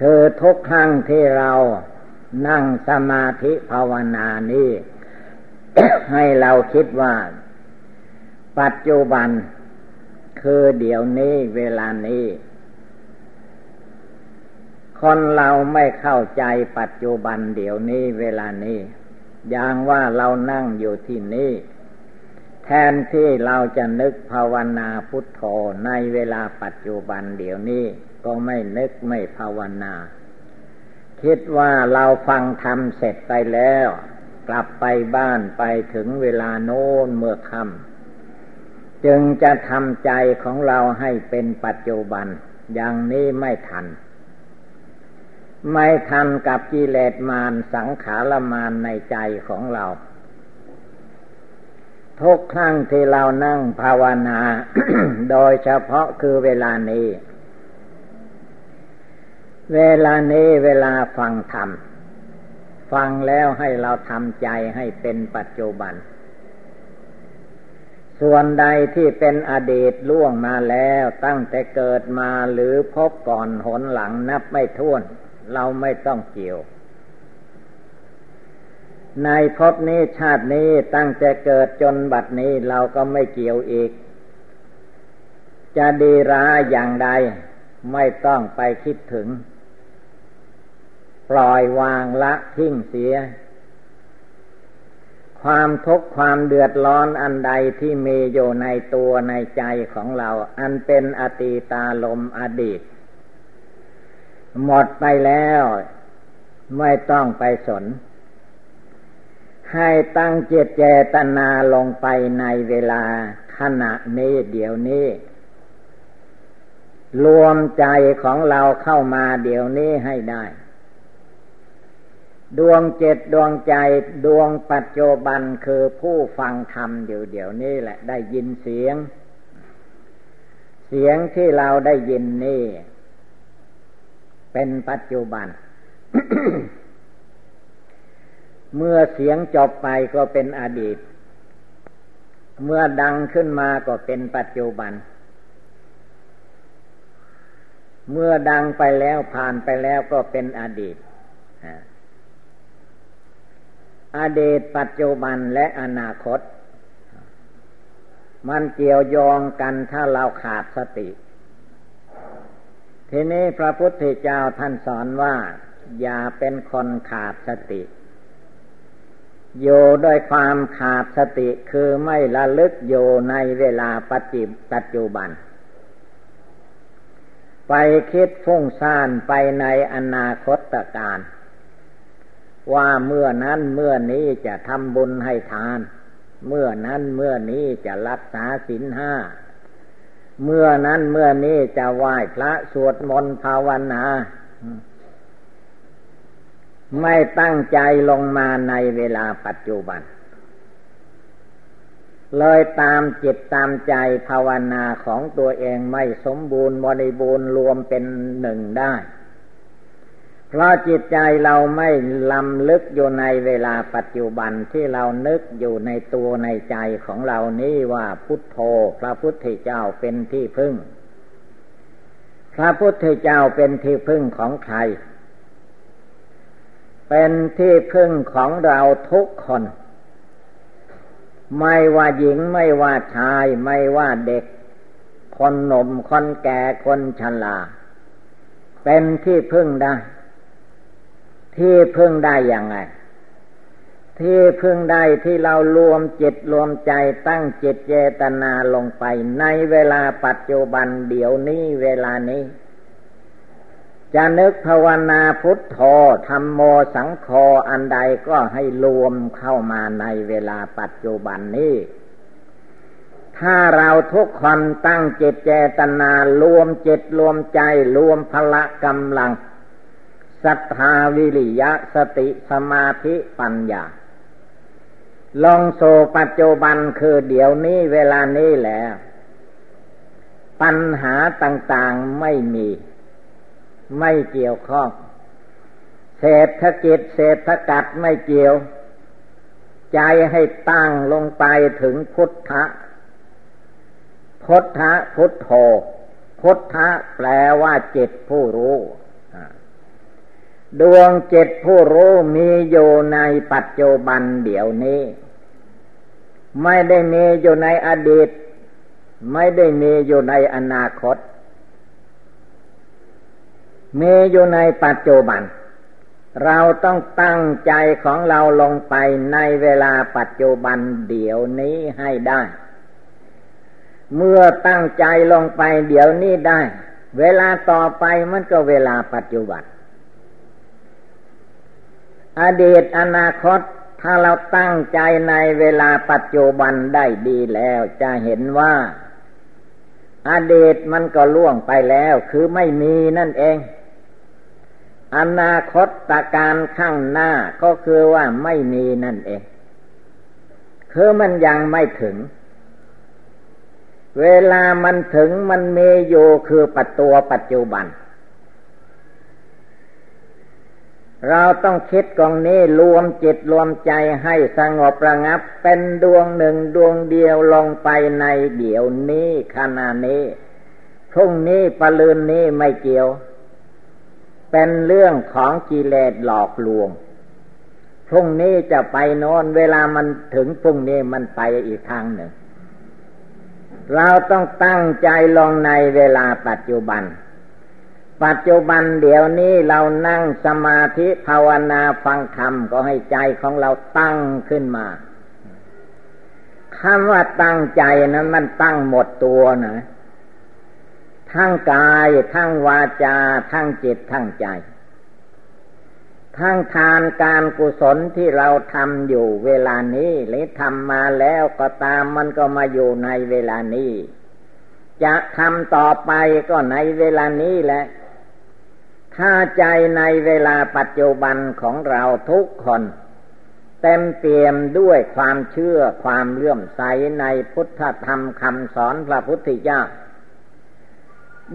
คือทุกครั้งที่เรานั่งสมาธิภาวนานี้ ให้เราคิดว่า ปัจจุบัน คือเดี๋ยวนี้เวลานี้ คนเราไม่เข้าใจปัจจุบันเดี๋ยวนี้เวลานี้ อย่างว่าเรานั่งอยู่ที่นี่แทนที่เราจะนึกภาวนาพุทโธในเวลาปัจจุบันเดี๋ยวนี้ ก็ไม่นึกไม่ภาวนา คิดว่าเราฟังธรรมเสร็จไปแล้ว กลับไปบ้านไปถึงเวลาโน้นเมื่อค่ำจึงจะทำใจของเราให้เป็นปัจจุบัน อย่างนี้ไม่ทัน ไม่ทันกับกิเลสมารสังขารมารในใจของเราทุกครั้งที่เรานั่งภาวนา โดยเฉพาะคือเวลานี้ เวลานี้เวลาฟังธรรม ฟังแล้วให้เราทำใจให้เป็นปัจจุบัน ส่วนใดที่เป็นอดีตล่วงมาแล้วตั้งแต่เกิดมาหรือพบก่อนหนหลังนับไม่ถ้วน เราไม่ต้องเกี่ยว ในภพนี้ชาตินี้ตั้งแต่เกิดจนบัดนี้เราก็ไม่เกี่ยวอีก จะดีร้ายอย่างใดไม่ต้องไปคิดถึง ปล่อยวางละทิ้งเสีย ความทุกข์ความเดือดร้อนอันใดที่มีอยู่ในตัวในใจของเรา อันเป็นอตีตาลมอดีต หมดไปแล้วไม่ต้องไปสน ให้ตั้งเจตเจตนาลงไปในเวลาขณะนี้เดี๋ยวนี้ รวมใจของเราเข้ามาเดี๋ยวนี้ให้ได้ ดวงเจตดวงใจดวงปัจจุบันคือผู้ฟังธรรมอยู่เดี๋ยวนี้แหละได้ยินเสียง เสียงที่เราได้ยินนี่ เป็นปัจจุบัน เมื่อเสียงจบไปก็เป็นอดีต เมื่อดังขึ้นมาก็เป็นปัจจุบัน เมื่อดังไปแล้วผ่านไปแล้วก็เป็นอดีต อดีตปัจจุบันและอนาคต มันเกี่ยวโยงกันถ้าเราขาดสติ ทีนี้พระพุทธเจ้าท่านสอนว่า อย่าเป็นคนขาดสติ อยู่ด้วยความขาดสติคือไม่ละลึกอยู่ในเวลาปัจจิปัจจุบัน ไปคิดฟุ้งซ่านไปในอนาคตการ ว่าเมื่อนั้นเมื่อนี้จะทำบุญให้ทาน เมื่อนั้นเมื่อนี้จะรักษาศีลห้า เมื่อนั้นเมื่อนี้จะไหว้พระสวดมนต์ภาวนา ไม่ตั้งใจลงมาในเวลาปัจจุบัน เลยตามจิตตามใจภาวนาของตัวเองไม่สมบูรณ์บริบูรณ์รวมเป็นหนึ่งได้ เพราะจิตใจเราไม่ลำลึกอยู่ในเวลาปัจจุบันที่เรานึกอยู่ในตัวในใจของเรานี้ว่าพุทโธ พระพุทธเจ้าเป็นที่พึ่ง พระพุทธเจ้าเป็นที่พึ่งของใคร เป็นที่พึ่งของเราทุกคน ไม่ว่าหญิงไม่ว่าชายไม่ว่าเด็ก คนหนุ่มคนแก่คนชราเป็นที่พึ่งได้ ที่พึ่งได้อย่างไงที่พึ่งได้ที่เรารวมจิตรวมใจตั้งจิตเจตนาลงไป ในเวลาปัจจุบันเดี๋ยวนี้เวลานี้ จะนึกภาวนาพุทโธธรรมโมสังโฆอันใดก็ให้รวมเข้ามาในเวลาปัจจุบันนี้ถ้าเราทุกคนตั้งจิตเจตนารวมจิตรวมใจรวมพละกำลัง ศรัทธาวิริยะสติสมาธิปัญญา ลองโซปัจจุบันคือเดี๋ยวนี้เวลานี้แหละปัญหาต่างๆไม่มี ไม่เกี่ยวข้อง เศรษฐกิจเศรษฐกัดไม่เกี่ยว ใจให้ตั้งลงไปถึงพุทธะพุทธะพุทโธพุทธะแปลว่าจิตผู้รู้ ดวงจิตผู้รู้มีอยู่ในปัจจุบันเดี๋ยวนี้ ไม่ได้มีอยู่ในอดีต ไม่ได้มีอยู่ในอนาคต มีอยู่ในปัจจุบัน เราต้องตั้งใจของเราลงไปในเวลาปัจจุบันเดี๋ยวนี้ให้ได้ เมื่อตั้งใจลงไปเดี๋ยวนี้ได้ เวลาต่อไปมันก็เวลาปัจจุบัน อดีตอนาคต ถ้าเราตั้งใจในเวลาปัจจุบันได้ดีแล้ว จะเห็นว่า อดีตมันก็ล่วงไปแล้ว คือไม่มีนั่นเอง อนาคตตาการข้างหน้าก็คือว่าไม่มีนั่นเอง คือมันยังไม่ถึง เวลามันถึงมันมีอยู่คือปัจตัวปัจจุบัน เราต้องคิดกองนี้รวมจิตรวมใจให้สงบระงับ เป็นดวงหนึ่งดวงเดียวลงไปในเดี๋ยวนี้ขณะนี้พรุ่งนี้ปลืนนี้ไม่เกี่ยว เป็นเรื่องของกิเลสหลอกลวงพรุ่งนี้จะไปโน้นเวลามันถึงพรุ่งนี้มันไปอีกทางหนึ่ง เราต้องตั้งใจลงในเวลาปัจจุบัน ปัจจุบันเดี๋ยวนี้เรานั่งสมาธิภาวนาฟังธรรมก็ให้ใจของเราตั้งขึ้นมาคำว่าตั้งใจนั้นมันตั้งหมดตัวนะทั้งกาย ทั้งวาจา ทั้งจิต ทั้งใจ ทั้งทานการกุศลที่เราทำอยู่เวลานี้หรือทำมาแล้วก็ตามมันก็มาอยู่ในเวลานี้ จะทำต่อไปก็ในเวลานี้แหละ ถ้าใจในเวลาปัจจุบันของเราทุกคน เต็มเปี่ยมด้วยความเชื่อความเลื่อมใสในพุทธธรรมคำสอนพระพุทธเจ้า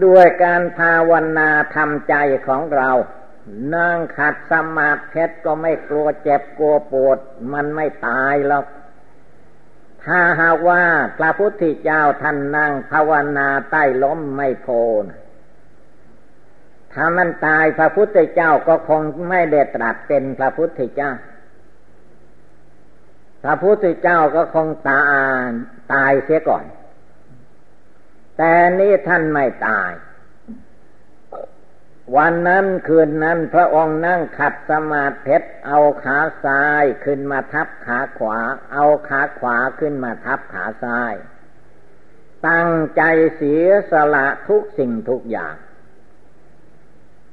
ด้วยการภาวนาทำใจของเรานั่งขัดสมาธิก็ไม่กลัวเจ็บกลัวปวด มันไม่ตายหรอก ถ้าหากว่าพระพุทธเจ้าท่านนั่งภาวนาใต้ล้มไม่โพนะ ถ้ามันตายพระพุทธเจ้าก็คงไม่ได้ตรัสเป็นพระพุทธเจ้า พระพุทธเจ้าก็คงตาตายเสียก่อน แต่นี้ท่านไม่ตาย วันนั้นคืนนั้นพระองค์นั่งขัดสมาธิเอาขาซ้ายขึ้นมาทับขาขวา เอาขาขวาขึ้นมาทับขาซ้าย ตั้งใจเสียสละทุกสิ่งทุกอย่าง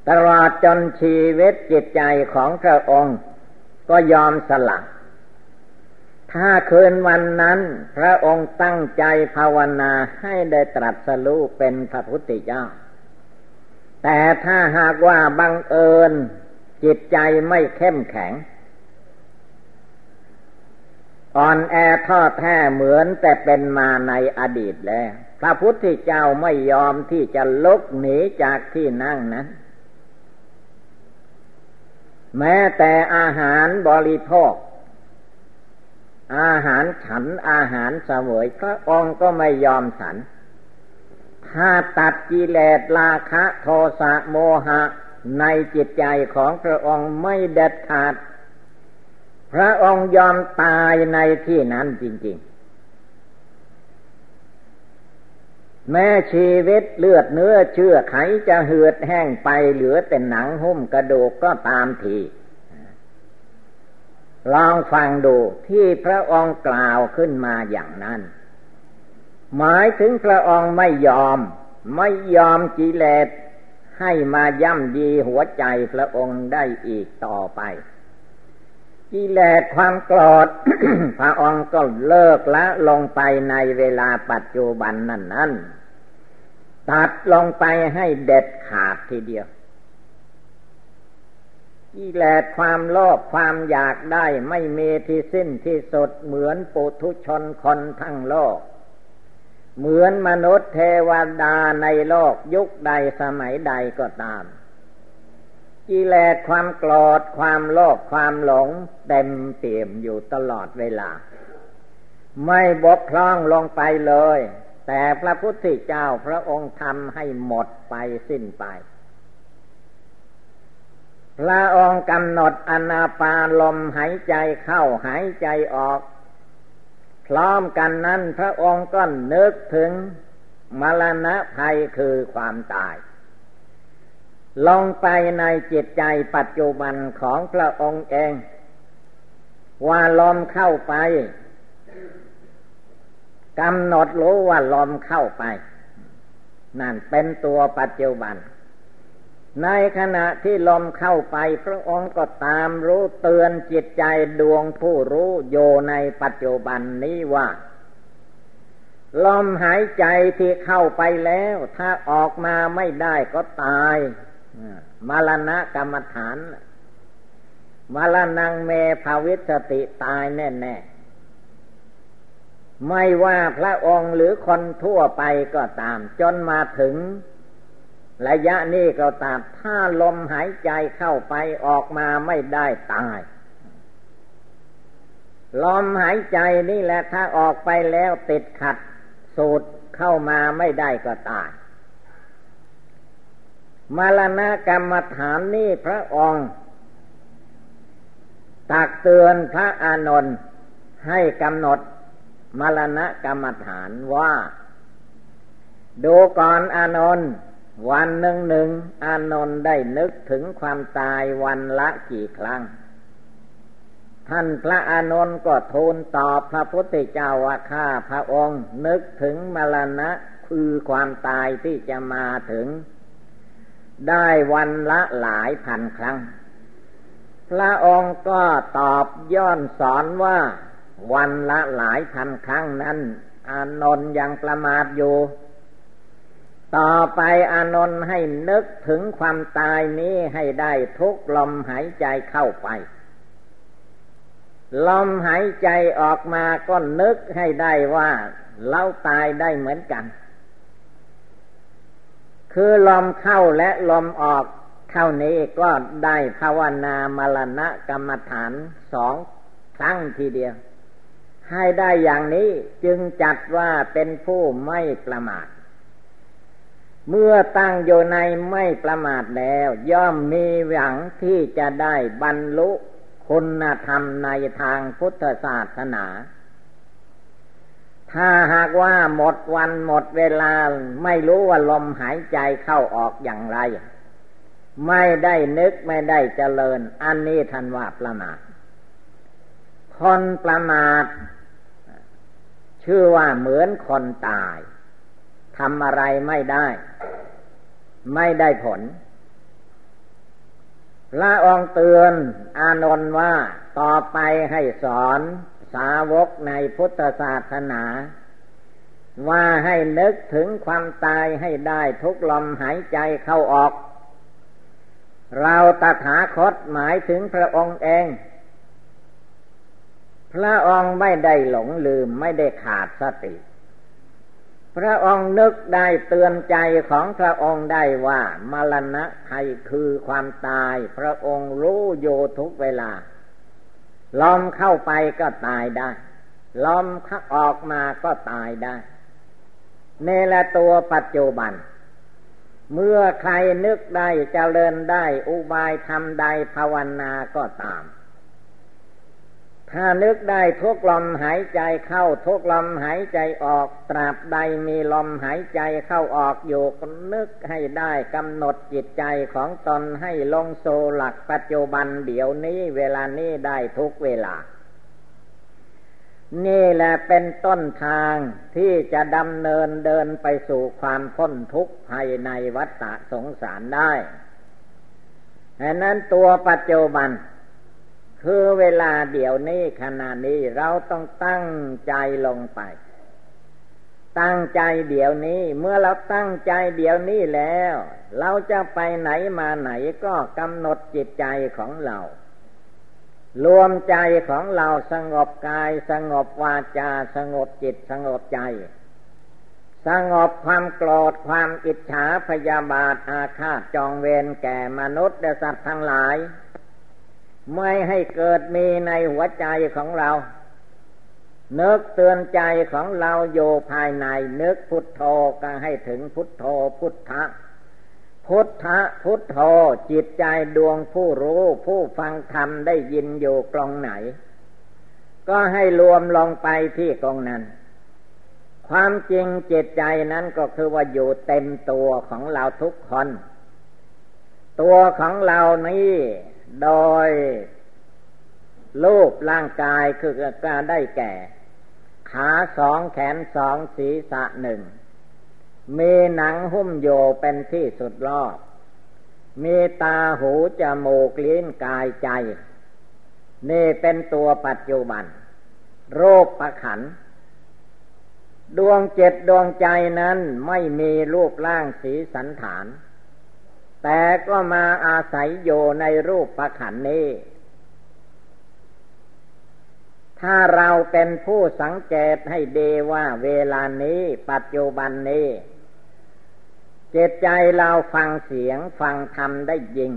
ตลอดจนชีวิตจิตใจของพระองค์ ก็ยอมสละถ้าคืนวันนั้น พระองค์ตั้งใจภาวนาให้ได้ตรัสรู้เป็นพระพุทธเจ้า แต่ถ้าหากว่าบังเอิญ จิตใจไม่เข้มแข็ง อ่อนแอท้อแท้เหมือนแต่เป็นมาในอดีตแล้ว พระพุทธเจ้าไม่ยอมที่จะลุกหนีจากที่นั่งนั้น แม้แต่อาหารบริโภค อาหารฉันอาหารเสวยพระองค์ก็ไม่ยอมฉัน ถ้าตัดกิเลสราคะโทสะโมหะในจิตใจของพระองค์ไม่เด็ดขาด พระองค์ยอมตายในที่นั้นจริง ๆ แม้ชีวิตเลือดเนื้อเชื่อไขจะเหือดแห้งไปเหลือแต่หนังหุ้มกระดูกก็ตามที ลองฟังดูที่พระองค์กล่าวขึ้นมาอย่างนั้น หมายถึงพระองค์ไม่ยอม ไม่ยอมกิเลสให้มาย่ำดีหัวใจพระองค์ได้อีกต่อไป กิเลสความโกรธพระองค์ก็เลิกละลงไปในเวลาปัจจุบันนั่นนั้นตัดลงไปให้เด็ดขาดทีเดียวกิเลสความโลภความอยากได้ไม่มีที่สิ้นที่สุดเหมือนปุถุชนคนทั้งโลก เหมือนมนุษย์เทวดาในโลกยุคใดสมัยใดก็ตาม กิเลสความโกรธความโลภความหลงเต็มเปี่ยมอยู่ตลอดเวลา ไม่บกพร่องลงไปเลย แต่พระพุทธเจ้าพระองค์ทำให้หมดไปสิ้นไปพระองค์กำหนดอนาปาลมหายใจเข้าหายใจออก พร้อมกันนั้นพระองค์ก็นึกถึงมรณะภัยคือความตาย ลงไปในจิตใจปัจจุบันของพระองค์เอง ว่าลมเข้าไปกำหนดรู้ว่าลมเข้าไป นั่นเป็นตัวปัจจุบัน ในขณะที่ลมเข้าไป พระองค์ก็ตามรู้เตือนจิตใจดวงผู้รู้โยในปัจจุบันนี้ว่า ลมหายใจที่เข้าไปแล้ว ถ้าออกมาไม่ได้ก็ตาย มรณะกรรมฐานมรณงเมภาวิสติตายแน่ๆ ไม่ว่าพระองค์หรือคนทั่วไปก็ตาม จนมาถึง ระยะนี้ก็ตาม ถ้าลมหายใจเข้าไปออกมาไม่ได้ตาย ลมหายใจนี่แหละถ้าออกไปแล้วติดขัด สูดเข้ามาไม่ได้ก็ตาย มรณะกรรมฐานนี่พระองค์ตักเตือนพระอานนท์ให้กำหนดมรณะกรรมฐานว่า ดูก่อนอานนท์วันหนึ่งหนึ่งอานนท์ได้นึกถึงความตายวันละกี่ครั้ง ท่านพระอานนท์ก็ทูลตอบพระพุทธเจ้าว่าข้าพระองค์ นึกถึงมรณะคือความตายที่จะมาถึง ได้วันละหลายพันครั้ง พระองค์ก็ตอบย้อนสอนว่า วันละหลายพันครั้งนั้น อานนท์ยังประมาทอยู่ ต่อไปอานนท์ให้นึกถึงความตายนี้ให้ได้ทุกลมหายใจเข้าไป ลมหายใจออกมาก็นึกให้ได้ว่า เราตายได้เหมือนกัน คือลมเข้าและลมออก เท่านี้ก็ได้ภาวนามรณะกรรมฐานสองครั้งทีเดียว ให้ได้อย่างนี้จึงจัดว่าเป็นผู้ไม่ประมาท เมื่อตั้งอยู่ในไม่ประมาทแล้ว ย่อมมีหวังที่จะได้บรรลุคุณธรรมในทางพุทธศาสนา ถ้าหากว่าหมดวันหมดเวลาไม่รู้ว่าลมหายใจเข้าออกอย่างไร ไม่ได้นึกไม่ได้เจริญ อันนี้ทันว่าประมาทคนประมาทชื่อว่าเหมือนคนตายทำอะไรไม่ได้ ไม่ได้ผลพระองเตือนอานนท์ว่าต่อไปให้สอน สาวกในพุทธศาสนา ว่าให้นึกถึงความตายให้ได้ทุกลมหายใจเข้าออก เราตถาคตหมายถึงพระองค์เอง พระองค์ไม่ได้หลงลืมไม่ได้ขาดสติ พระองค์นึกได้เตือนใจของพระองค์ได้ว่ามรณะภัยคือความตาย พระองค์รู้โยทุกเวลา ลมเข้าไปก็ตายได้ ลมข้าออกมาก็ตายได้เนละตัวปัจจุบัน เมื่อใครนึกได้จเจริญได้อุบายทำใดภาวนาก็ตาม ถ้านึกได้ทุกลมหายใจเข้าทุกลมหายใจออก ตราบใดมีลมหายใจเข้าออกอยู่นึกให้ได้กำหนดจิตใจของตนให้ลงโซหลักปัจจุบันเดี๋ยวนี้เวลานี้ได้ทุกเวลา นี่แหละเป็นต้นทางที่จะดำเนินเดินไปสู่ความพ้นทุกข์ภายในวัฏสงสารได้ดังนั้นตัวปัจจุบัน คือเวลาเดี๋ยวนี้ขณะนี้เราต้องตั้งใจลงไป ตั้งใจเดี๋ยวนี้เมื่อเราตั้งใจเดี๋ยวนี้แล้ว เราจะไปไหนมาไหนก็กำหนดจิตใจของเรา รวมใจของเราสงบกาย สงบวาจา สงบจิตสงบใจ สงบความโกรธความอิจฉาพยาบาทอาฆาตจองเวรแก่มนุษย์และสัตว์ทั้งหลาย ไม่ให้เกิดมีในหัวใจของเรา นึกเตือนใจของเราโยภายใน นึกพุทโธก็ให้ถึงพุทโธพุทธะ พุทธะพุทโธจิตใจดวงผู้รู้ ผู้ฟังธรรมได้ยินอยู่กลองไหน ก็ให้รวมลงไปที่กองนั้น ความจริงจิตใจนั้นก็คือว่าอยู่เต็มตัวของเราทุกคน ตัวของเรานี้ โดยรูปร่างกายคือการได้แก่ ขาสองแขนสองศีรษะหนึ่ง มีหนังหุ้มโยเป็นที่สุดรอบ มีตาหูจมูกลิ้นกายใจ นี่เป็นตัวปัจจุบัน โรคประขัน ดวงเจ็ดดวงใจนั้นไม่มีรูปร่างสีสันฐาน แต่ก็มาอาศัยโยในรูปประขันนี้ ถ้าเราเป็นผู้สังเกตให้ดีว่าเวลานี้ปัจจุบันนี้จิตใจเราฟังเสียงฟังธรรมได้ยิง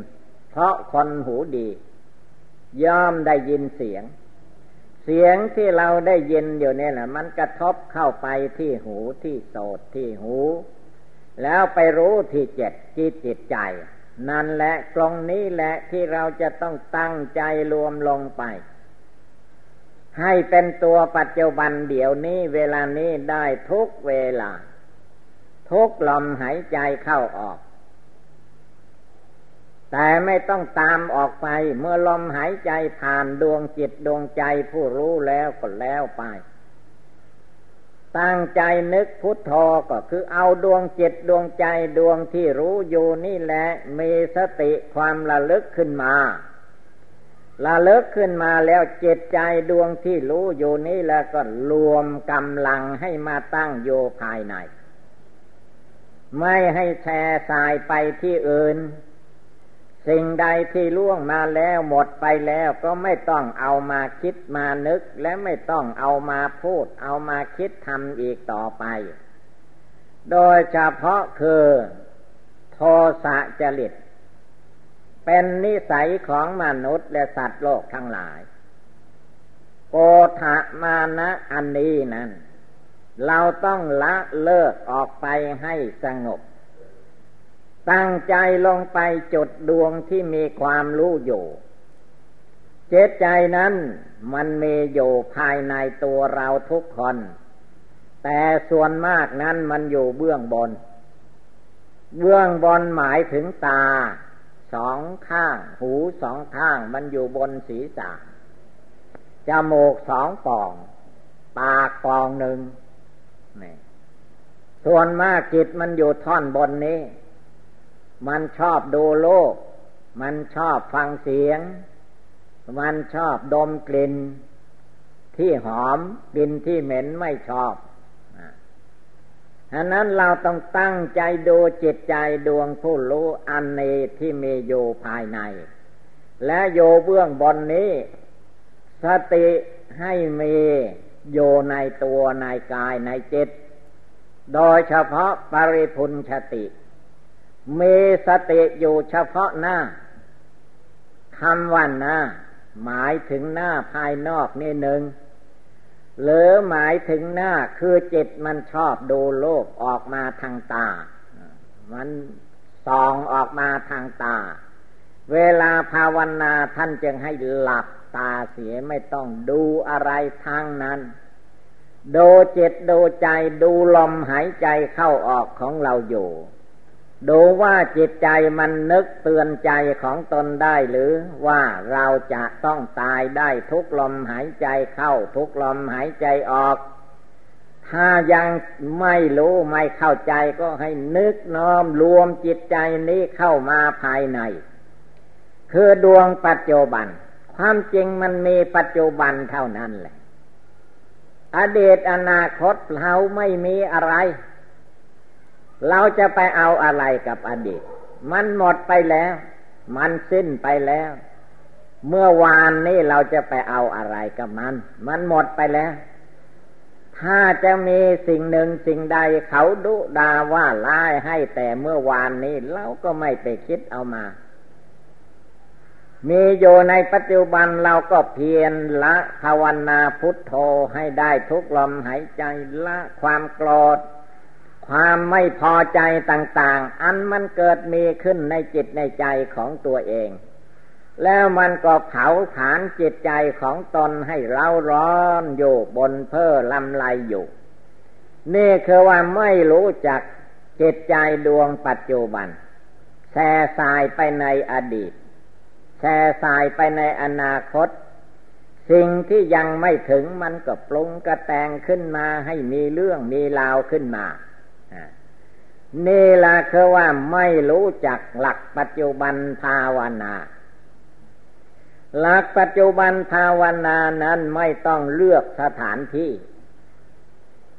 เพราะคนหูดี ย่อมได้ยินเสียง เสียงที่เราได้ยินอยู่เนี่ยแหละมันกระทบเข้าไปที่หูที่โสดที่หู แล้วไปรู้ที่เจ็ดที่จิตใจ นั่นแหละกลงนี้แหละที่เราจะต้องตั้งใจรวมลงไป ให้เป็นตัวปัจจุบันเดี๋ยวนี้เวลานี้ได้ทุกเวลา ทุกลมหายใจเข้าออก แต่ไม่ต้องตามออกไปเมื่อลมหายใจผ่านดวงจิตดวงใจผู้รู้แล้วก็แล้วไป ตั้งใจนึกพุทโธก็คือเอาดวงจิตดวงใจดวงที่รู้อยู่นี่แหละมีสติความระลึกขึ้นมาระลึกขึ้นมาแล้วจิตใจดวงที่รู้อยู่นี่แล้วก็รวมกำลังให้มาตั้งโยภายใน ไม่ให้แช่สายไปที่อื่น สิ่งใดที่ล่วงมาแล้วหมดไปแล้วก็ไม่ต้องเอามาคิดมานึก และไม่ต้องเอามาพูด เอามาคิดทำอีกต่อไป โดยเฉพาะคือโทสะจริต เป็นนิสัยของมนุษย์และสัตว์โลกทั้งหลายโกธะมานะอันนี้นั้น เราต้องละเลิกออกไปให้สงบ ตั้งใจลงไปจุดดวงที่มีความรู้อยู่ เจตใจนั้นมันมีอยู่ภายในตัวเราทุกคน แต่ส่วนมากนั้นมันอยู่เบื้องบน เบื้องบนหมายถึงตา สองข้าง หูสองข้างมันอยู่บนศีรษะจมูกสองปอง ปากปองหนึ่งส่วนมากจิตมันอยู่ท่อนบนนี้ มันชอบดูโลก มันชอบฟังเสียง มันชอบดมกลิ่น ที่หอมกลิ่นที่เหม็นไม่ชอบอันนั้นเราต้องตั้งใจดูจิตใจดวงผู้รู้อันนี้ที่มีอยู่ภายใน และโยเบื้องบนนี้ สติให้มีอยู่ในตัวในกายในจิต โดยเฉพาะปริพุนชติ มีสติอยู่เฉพาะหน้าคำวันหน้า หมายถึงหน้าภายนอกนี่หนึ่งหรือหมายถึงหน้าคือจิตมันชอบดูโลกออกมาทางตา มันส่องออกมาทางตา เวลาภาวนาท่านจึงให้หลับตาเสียไม่ต้องดูอะไรทางนั้น ดูจิตดูใจดูลมหายใจเข้าออกของเราอยู่ ดูว่าจิตใจมันนึกเตือนใจของตนได้หรือว่าเราจะต้องตายได้ทุกลมหายใจเข้าทุกลมหายใจออก ถ้ายังไม่รู้ไม่เข้าใจก็ให้นึกน้อมรวมจิตใจนี้เข้ามาภายใน คือดวงปัจจุบัน ความจริงมันมีปัจจุบันเท่านั้นแหละ อดีตอนาคตเราไม่มีอะไร เราจะไปเอาอะไรกับอดีต มันหมดไปแล้ว มันสิ้นไปแล้ว เมื่อวานนี้เราจะไปเอาอะไรกับมัน มันหมดไปแล้ว ถ้าจะมีสิ่งหนึ่งสิ่งใดเขาดุดาว่าร้ายให้แต่เมื่อวานนี้ เราก็ไม่ไปคิดเอามา มีอยู่ในปัจจุบันเราก็เพียรละภาวนาพุทโธให้ได้ทุกลมหายใจละความโกรธ ความไม่พอใจต่างๆ อันมันเกิดมีขึ้นในจิตในใจของตัวเอง แล้วมันก็เผาผลาญจิตใจของตนให้เร่าร้อนอยู่บนเพ้อลำลายอยู่ นี่คือว่าไม่รู้จักจิตใจดวงปัจจุบันแช่สายไปในอดีตแช่สายไปในอนาคต สิ่งที่ยังไม่ถึงมันก็ปรุงกระแตงขึ้นมาให้มีเรื่องมีราวขึ้นมา นี่ละคือว่าไม่รู้จักหลักปัจจุบันภาวนา หลักปัจจุบันภาวนานั้นไม่ต้องเลือกสถานที่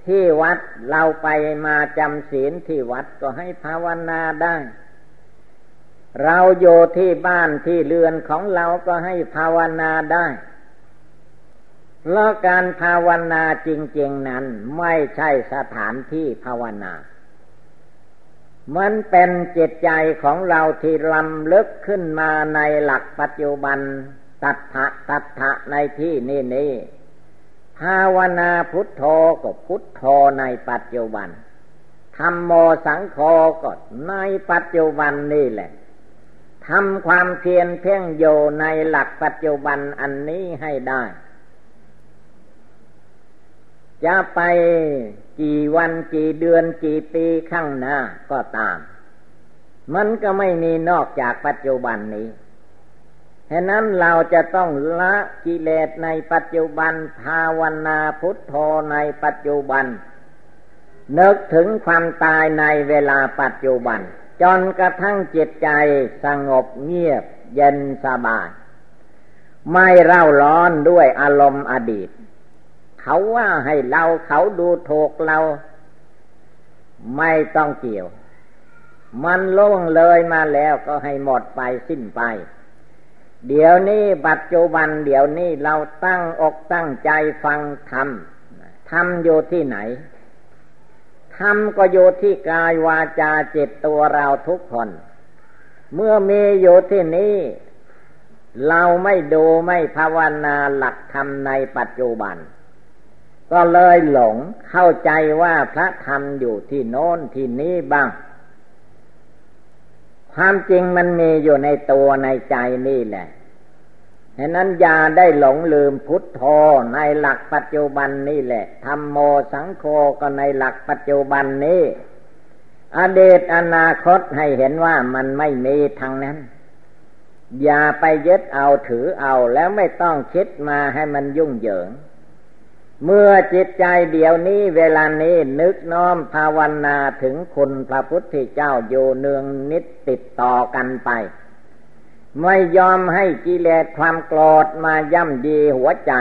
ที่วัดเราไปมาจำศีลที่วัดก็ให้ภาวนาได้ เราโยที่บ้านที่เรือนของเราก็ให้ภาวนาได้แล้วการภาวนาจริง ๆนั้นไม่ใช่สถานที่ภาวนา มันเป็นจิตใจของเราที่ลำลึกขึ้นมาในหลักปัจจุบัน ตัทะตัทะในที่นี่นี่ภาวนาพุทโธก็พุทโธในปัจจุบันธรรมโมสังโฆก็ในปัจจุบันนี่แหละทำความเพียรเพ่งโยในหลักปัจจุบันอันนี้ให้ได้ จะไป กี่วันกี่เดือนกี่ปีข้างหน้าก็ตาม มันก็ไม่มีนอกจากปัจจุบันนี้ฉะนั้นเราจะต้องละกิเลสในปัจจุบันภาวนาพุทโธในปัจจุบัน นึกถึงความตายในเวลาปัจจุบัน จนกระทั่งจิตใจสงบเงียบเย็นสบาย ไม่เร่าร้อนด้วยอารมณ์อดีต เขาว่าให้เราเขาดูถูกเรา ไม่ต้องเกี่ยว มันล่วงเลยมาแล้วก็ให้หมดไปสิ้นไป เดี๋ยวนี้ปัจจุบันเดี๋ยวนี้เราตั้งอกตั้งใจฟังธรรมธรรมอยู่ที่ไหนธรรมก็อยู่ที่กายวาจาจิตตัวเราทุกคน เมื่อมีอยู่ที่นี้เราไม่ดูไม่ภาวนาหลักธรรมในปัจจุบัน ก็เลยหลงเข้าใจว่าพระธรรมอยู่ที่โน้นที่นี้บ้าง ความจริงมันมีอยู่ในตัวในใจนี่แหละฉะนั้นอย่าได้หลงลืมพุทโธในหลักปัจจุบันนี่แหละธรรมโมสังโฆก็ในหลักปัจจุบันนี้ อดีตอนาคตให้เห็นว่ามันไม่มีทางนั้น อย่าไปยึดเอาถือเอาแล้วไม่ต้องคิดมาให้มันยุ่งเหยิง เมื่อจิตใจเดี๋ยวนี้เวลานี้นึกน้อมภาวนาถึงคุณพระพุทธเจ้าอยู่เนืองนิดติดต่อกันไป ไม่ยอมให้กิเลสความโกรธมาย่ำดีหัวใจ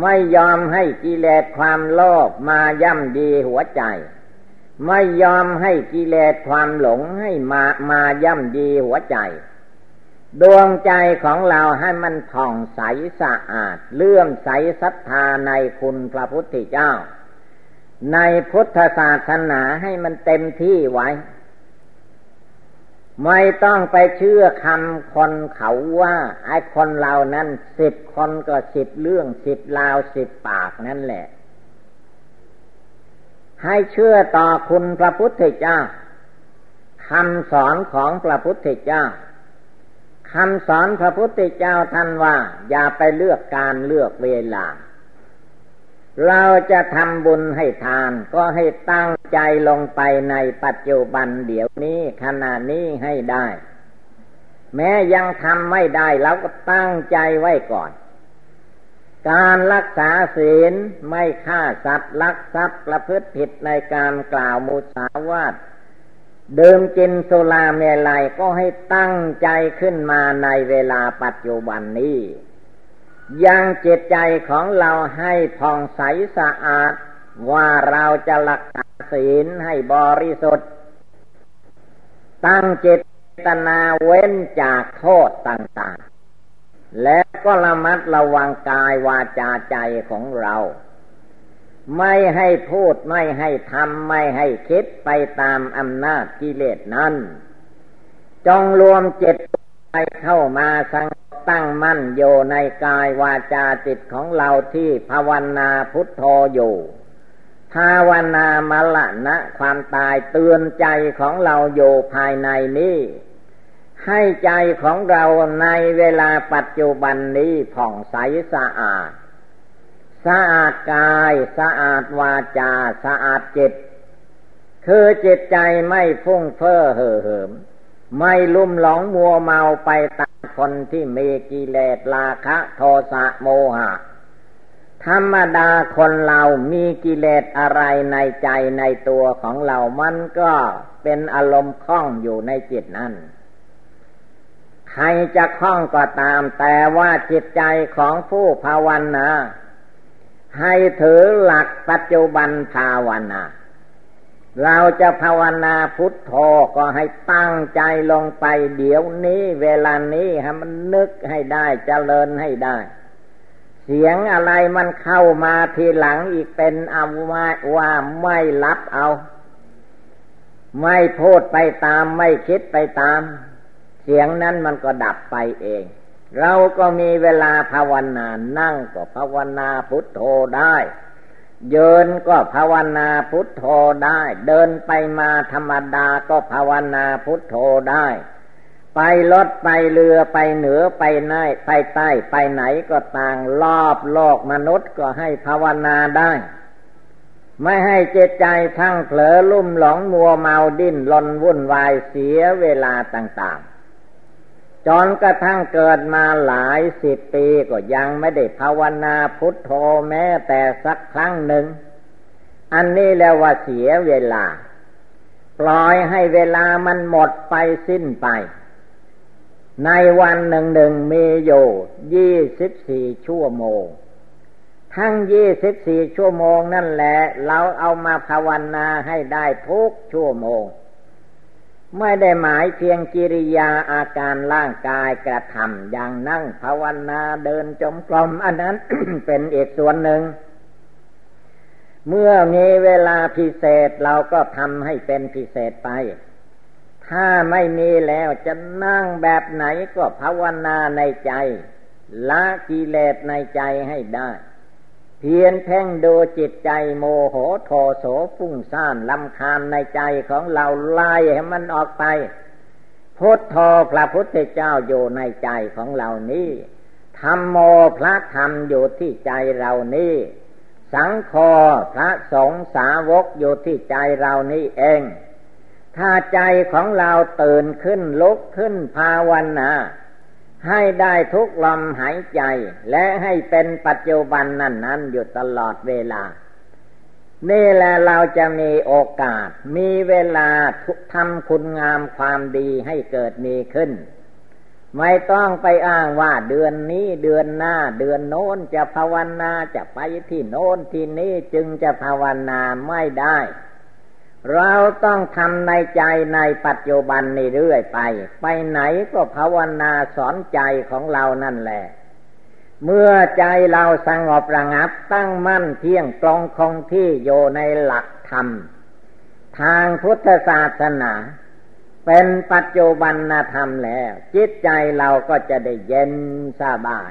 ไม่ยอมให้กิเลสความโลภมาย่ำดีหัวใจ ไม่ยอมให้กิเลสความหลงให้มามาย่ำดีหัวใจ ดวงใจของเราให้มันผ่องใสสะอาด เลื่อมใสศรัทธาในคุณพระพุทธเจ้า ในพุทธศาสนาให้มันเต็มที่ไว้ ไม่ต้องไปเชื่อคำคนเขาว่า ไอ้คนเรานั้นสิบคนก็สิบเรื่องสิบลาวสิบปากนั่นแหละ ให้เชื่อต่อคุณพระพุทธเจ้าคำสอนของพระพุทธเจ้า คำสอนพระพุทธเจ้าท่านว่า อย่าไปเลือกการเลือกเวลา เราจะทำบุญให้ทาน ก็ให้ตั้งใจลงไปในปัจจุบันเดี๋ยวนี้ขณะนี้ให้ได้ แม้ยังทำไม่ได้เราก็ตั้งใจไว้ก่อน การรักษาศีลไม่ฆ่าสัตว์ลักทรัพย์ประพฤติผิดในการกล่าวมุสาวาท ดื่มกินสุราเมลัยก็ให้ตั้งใจขึ้นมาในเวลาปัจจุบันนี้ ยังจิตใจของเราให้ผ่องใสสะอาด ว่าเราจะรักษาศีลให้บริสุทธิ์ ตั้งเจตนาเว้นจากโทษต่าง ๆ และก็ระมัดระวังกายวาจาใจของเรา ไม่ให้พูดไม่ให้ทำไม่ให้คิดไปตามอำนาจกิเลสนั้น จงรวมจิตไปเข้ามาสังตั้งมั่นอยู่ในกายวาจาจิตของเราที่ภาวนาพุทโธอยู่ ภาวนามละนะความตายเตือนใจของเราอยู่ภายในนี้ ให้ใจของเราในเวลาปัจจุบันนี้ผ่องใสสะอาด สะอาดกายสะอาดวาจา สะอาดจิต คือจิตใจไม่ฟุ้งเฟ้อเห่อเหิม ไม่ลุ่มหลงมัวเมาไปตามคนที่มีกิเลสราคะโทสะโมหะ ธรรมดาคนเรามีกิเลสอะไรในใจในตัวของเรามันก็เป็นอารมณ์คล้องอยู่ในจิตนั้นใครจะคล้องก็ตามแต่ว่าจิตใจของผู้ภาวนา ให้ถือหลักปัจจุบันภาวนา เราจะภาวนาพุทโธก็ให้ตั้งใจลงไปเดี๋ยวนี้เวลานี้ให้มันนึกให้ได้จเจริญให้ได้ เสียงอะไรมันเข้ามาทีหลังอีกเป็นอาว่าว่าไม่รับเอา ไม่พูดไปตามไม่คิดไปตาม เสียงนั้นมันก็ดับไปเอง เราก็มีเวลาภาวนานั่งก็ภาวนาพุทโธได้เยินก็ภาวนาพุทโธได้ เดินไปมาธรรมดาก็ภาวนาพุทโธได้ ไปรถไปเรือไปเหนือไปใต้ไปใต้ไปไหนก็ต่างรอบโลกมนุษย์ก็ให้ภาวนาได้ ไม่ให้เจตใจทั้งเผลอลุ่มหลงมัวเมาดิ้นลนวุ่นวายเสียเวลาต่าง ๆ จนกระทั่งเกิดมาหลายสิบปีก็ยังไม่ได้ภาวนาพุทโธแม้แต่สักครั้งหนึ่ง อันนี้แล้วว่าเสียเวลา ปล่อยให้เวลามันหมดไปสิ้นไป ในวันหนึ่งหนึ่งมีอยู่ยี่สิบสี่ชั่วโมง ทั้งยี่สิบสี่ชั่วโมงนั่นแหละ เราเอามาภาวนาให้ได้ทุกชั่วโมง ไม่ได้หมายเพียงกิริยาอาการร่างกายกระทำอย่างนั่งภาวนาเดินจมกลมอันนั้นเป็นอีกส่วนหนึ่ง เมื่อมีเวลาพิเศษเราก็ทำให้เป็นพิเศษไป ถ้าไม่มีแล้วจะนั่งแบบไหนก็ภาวนาในใจ ละกิเลสในใจให้ได้ เพียนเพ่งดูจิตใจโมโหโทโสฟุ้งซ่านลำคาญในใจของเราไล่ให้มันออกไป พุทโธพระพุทธเจ้าอยู่ในใจของเรานี้ธรรมโมพระธรรมอยู่ที่ใจเรานี้สังโฆพระสงฆ์สาวกอยู่ที่ใจเรานี้เอง ถ้าใจของเราตื่นขึ้นลุกขึ้นภาวนา ให้ได้ทุกลมหายใจ และให้เป็นปัจจุบันนั้นนั้นอยู่ตลอดเวลา นี่แหละเราจะมีโอกาส มีเวลาทำคุณงามความดีให้เกิดมีขึ้น ไม่ต้องไปอ้างว่าเดือนนี้เดือนหน้า เดือนโน้นจะภาวนาจะไปที่โน้นที่นี้จึงจะภาวนาไม่ได้ เราต้องทำในใจในปัจจุบันนี่เรื่อยไป ไปไหนก็ภาวนาสอนใจของเรานั่นแหละ เมื่อใจเราสงบระงับตั้งมั่นเที่ยงตรงคงที่โยในหลักธรรม ทางพุทธศาสนา เป็นปัจจุบันธรรมแล้ว จิตใจเราก็จะได้เย็นสบาย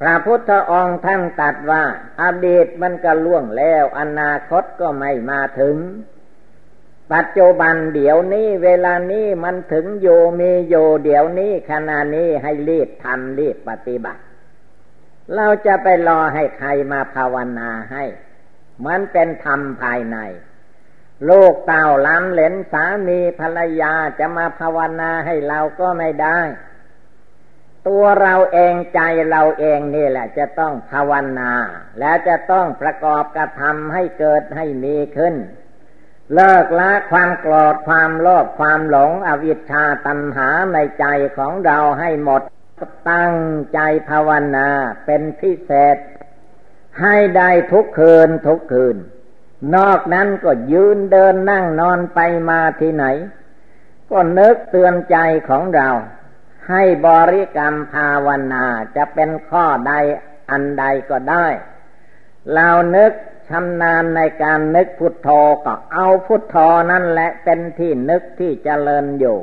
พระพุทธองค์ท่านตัดว่าอดีตมันก็ล่วงแล้ว อนาคตก็ไม่มาถึง ปัจจุบันเดี๋ยวนี้เวลานี้มันถึงโยมีโยเดี๋ยวนี้ขณะนี้ให้รีบทำรีบปฏิบัติ เราจะไปรอให้ใครมาภาวนาให้ มันเป็นธรรมภายในลูกเต่าล้ำเหลนสามีภรรยาจะมาภาวนาให้เราก็ไม่ได้ ตัวเราเองใจเราเองนี่แหละ จะต้องภาวนา และจะต้องประกอบกระทำให้เกิดให้มีขึ้น เลิกละความโกรธความโลภความหลงอวิชชาตัณหาในใจของเราให้หมด ตั้งใจภาวนาเป็นพิเศษ ให้ได้ทุกคืนทุกคืน นอกนั้นก็ยืนเดินนั่งนอนไปมาที่ไหน ก็นึกเตือนใจของเรา ให้บริกรรมภาวนาจะเป็นข้อใดอันใดก็ได้ เรานึกชำนาญในการนึกพุทโธก็เอาพุทโธนั่นแหละเป็นที่นึกที่เจริญอยู่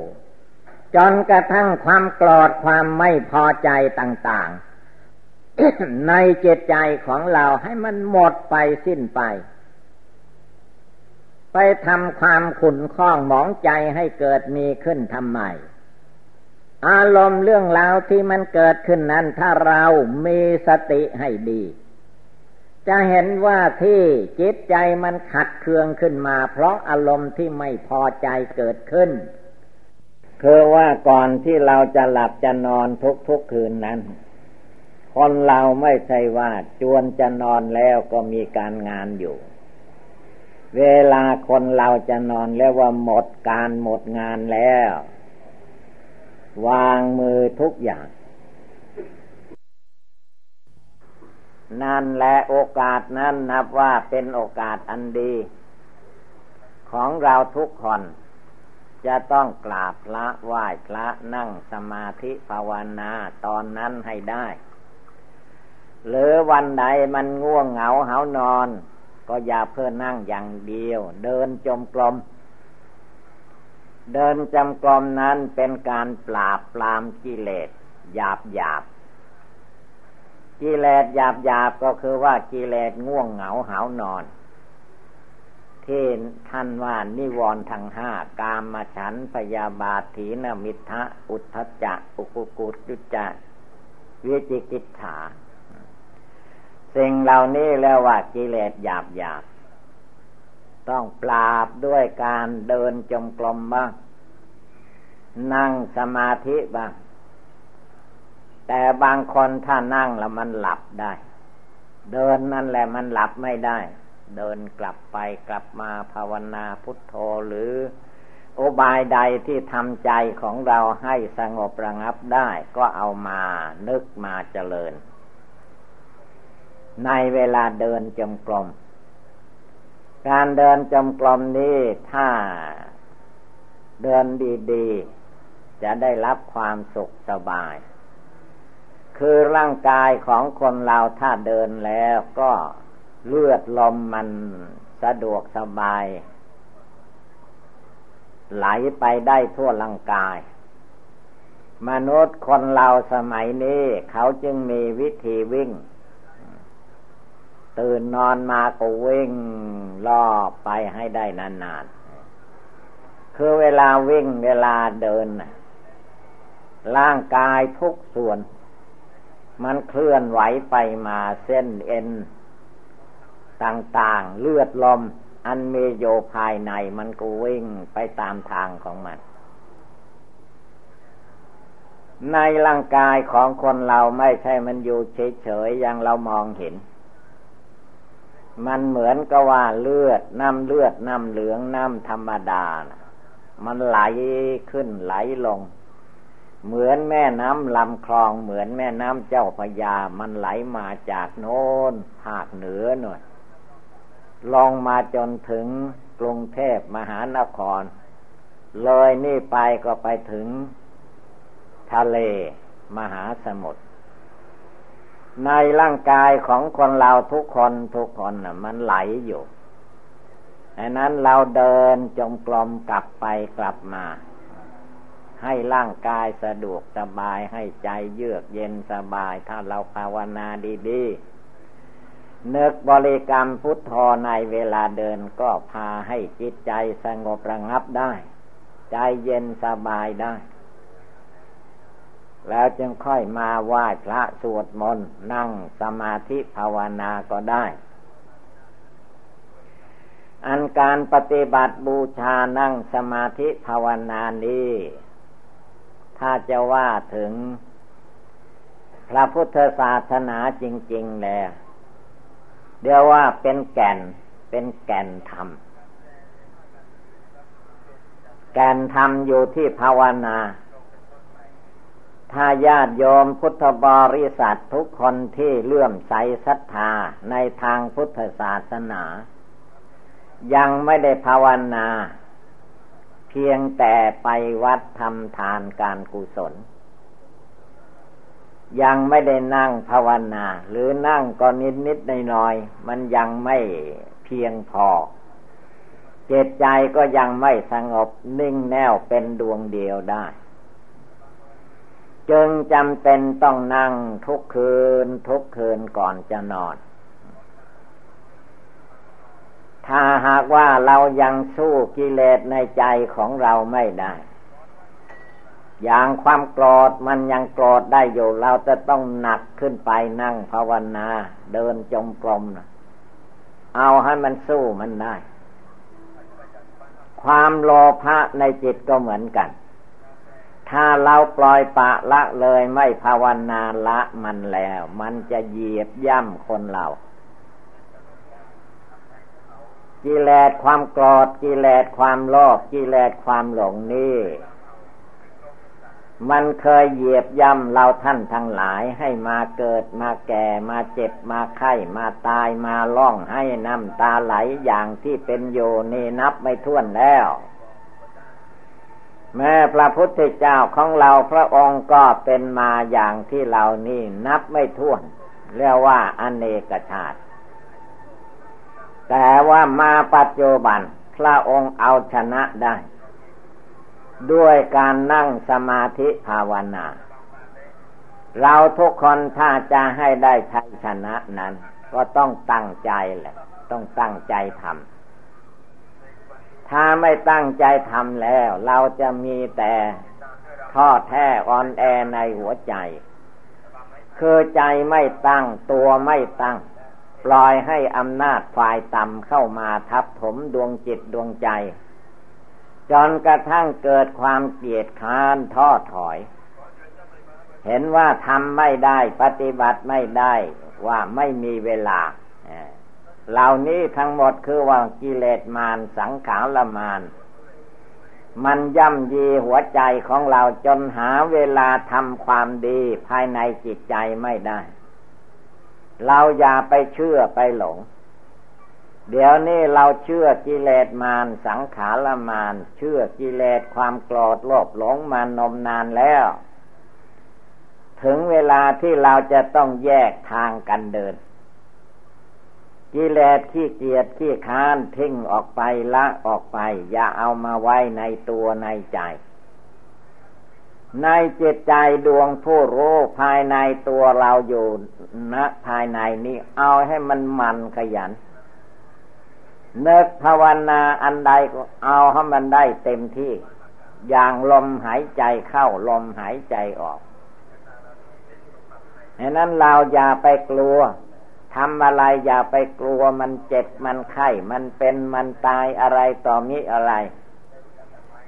จนกระทั่งความโกรธความไม่พอใจต่าง ๆ ในจิตใจของเราให้มันหมดไปสิ้นไป ไปทำความขุนข้องหมองใจให้เกิดมีขึ้นทำไม อารมณ์เรื่องราวที่มันเกิดขึ้นนั้น ถ้าเรามีสติให้ดี จะเห็นว่าที่จิตใจมันขัดเคืองขึ้นมา เพราะอารมณ์ที่ไม่พอใจเกิดขึ้น คือว่าก่อนที่เราจะหลับจะนอนทุกทุกคืนนั้น คนเราไม่ใช่ว่าจวนจะนอนแล้วก็มีการงานอยู่ เวลาคนเราจะนอนแล้วว่าหมดการหมดงานแล้ว วางมือทุกอย่าง นั่นและโอกาสนั้นนับว่าเป็นโอกาสอันดี ของเราทุกคน จะต้องกราบพระไหว้พระนั่งสมาธิภาวนาตอนนั้นให้ได้ หรือวันใดมันง่วงเหงาเหานอน ก็อย่าเพื่อนั่งอย่างเดียว เดินจมกลม เดินจำกลมนั้นเป็นการปราบปรามกิเลสหยาบหยาบกิเลสหยาบหยาบก็คือว่ากิเลสง่วงเหงาหานอน ที่ท่านว่านิวรณ์ทั้งห้ากามมาฉันพยาบาทถีนมิทะอุทธจักอุกุกุจุจักวิจิกิจฉาสิ่งเหล่านี้แล้วว่ากิเลสหยาบหยาบ ต้องปราบด้วยการเดินจมกลมบ้าง นั่งสมาธิบ้าง แต่บางคนถ้านั่งแล้วมันหลับได้ เดินนั่นแหละมันหลับไม่ได้ เดินกลับไปกลับมาภาวนาพุทโธหรือโอบายใดที่ทำใจของเราให้สงบระงับได้ก็เอามานึกมาเจริญ ในเวลาเดินจมกลม การเดินจมกลมนี้ถ้าเดินดีๆ จะได้รับความสุขสบาย คือร่างกายของคนเราถ้าเดินแล้วก็เลือดลมมันสะดวกสบาย ไหลไปได้ทั่วร่างกาย มนุษย์คนเราสมัยนี้ เขาจึงมีวิธีวิ่ง ตื่นนอนมาก็วิ่งล่อไปให้ได้นานๆ คือเวลาวิ่งเวลาเดิน ร่างกายทุกส่วน มันเคลื่อนไหวไปมาเส้นเอ็น ต่างๆ เลือดลม อันมีโยภายในมันก็วิ่งไปตามทางของมันในร่างกายของคนเราไม่ใช่มันอยู่เฉยๆอย่างเรามองเห็น มันเหมือนกับว่าเลือดน้ำเลือดน้ำเหลืองน้ำธรรมดานะมันไหลขึ้นไหลลง เหมือนแม่น้ำลำคลองเหมือนแม่น้ำเจ้าพยา มันไหลมาจากโน้นภาคเหนือหน่อยลองมาจนถึงกรุงเทพมหานคร เลยนี่ไปก็ไปถึง ทะเลมหาสมุทร ในร่างกายของคนเราทุกคนทุกคนนะมันไหลอยู่ดังนั้นเราเดินจงกรมกลับไปกลับมา ให้ร่างกายสะดวกสบายให้ใจเยือกเย็นสบาย ถ้าเราภาวนาดีๆนึกบริกรรมพุทโธในเวลาเดินก็พาให้จิตใจสงบระงับได้ ใจเย็นสบายได้ แล้วจึงค่อยมาไหว้พระสวดมนต์นั่งสมาธิภาวนาก็ได้ อันการปฏิบัติบูชานั่งสมาธิภาวนานี้ ถ้าจะว่าถึง พระพุทธศาสนาจริง ๆ แล้วเดียวว่าเป็นแก่นเป็นแก่นธรรม แก่นธรรมอยู่ที่ภาวนา ถ้าญาติโยมพุทธบริษัททุกคนที่เลื่อมใสศรัทธาในทางพุทธศาสนา ยังไม่ได้ภาวนา เพียงแต่ไปวัดทำทานการกุศล ยังไม่ได้นั่งภาวนา หรือนั่งก็นิดนิดในน้อยมันยังไม่เพียงพอเจตใจก็ยังไม่สงบนิ่งแน่วเป็นดวงเดียวได้ จึงจำเป็นต้องนั่งทุกคืนทุกคืนก่อนจะนอน ถ้าหากว่าเรายังสู้กิเลสในใจของเราไม่ได้ อย่างความโกรธมันยังโกรธได้อยู่ เราจะต้องหนักขึ้นไปนั่งภาวนา เดินจงกรมเอาให้มันสู้มันได้ ความโลภะในจิตก็เหมือนกัน ถ้าเราปล่อยปะละเลยไม่ภาวนาละมันแล้ว มันจะเหยียบย่ำคนเรา กิเลสความโกรธกิเลสความโลภกิเลสความหลงนี่มันเคยเหยียบย่ำเราท่านทั้งหลายให้มาเกิดมาแก่มาเจ็บมาไข้มาตายมาล่องให้น้ำตาไหลอย่างที่เป็นอยู่นี่นับไม่ถ้วนแล้ว แม้พระพุทธเจ้าของเราพระองค์ก็เป็นมาอย่างที่เรานี่นับไม่ถ้วน เรียกว่าอเนกชาติ แต่ว่ามาปัจจุบัน พระองค์เอาชนะได้ ด้วยการนั่งสมาธิภาวนา เราทุกคนถ้าจะให้ได้ชัยชนะนั้น ก็ต้องตั้งใจแหละ ต้องตั้งใจทำ ถ้าไม่ตั้งใจทำแล้ว เราจะมีแต่ท้อแท้อ่อนแอในหัวใจ คือใจไม่ตั้งตัวไม่ตั้ง ปล่อยให้อำนาจฝ่ายต่ำเข้ามาทับถมดวงจิตดวงใจ จนกระทั่งเกิดความเกลียดค้านท้อถอย เห็นว่าทำไม่ได้ปฏิบัติไม่ได้ว่าไม่มีเวลา เหล่านี้ทั้งหมดคือว่ากิเลสมารสังขารมารมันย่ำยีหัวใจของเราจนหาเวลาทำความดีภายในจิตใจไม่ได้ เราอย่าไปเชื่อไปหลง เดี๋ยวนี้เราเชื่อกิเลสมารสังขารมารเชื่อกิเลสความโกรธโลภหลงมานมนานแล้ว ถึงเวลาที่เราจะต้องแยกทางกันเดิน กิเลสขี้เกียจขี้ค้านทิ้งออกไปละออกไป อย่าเอามาไว้ในตัวในใจ ในจิตใจดวงผู้รู้ภายในตัวเราอยู่ณภายในนี้ เอาให้มันมันขยันเนึกภาวนาอันใดก็เอาให้มันได้เต็มที่ อย่างลมหายใจเข้าลมหายใจออกฉะนั้นเราอย่าไปกลัว ทำอะไรอย่าไปกลัวมันเจ็บมันไข้มันเป็นมันตายอะไรต่อมิอะไร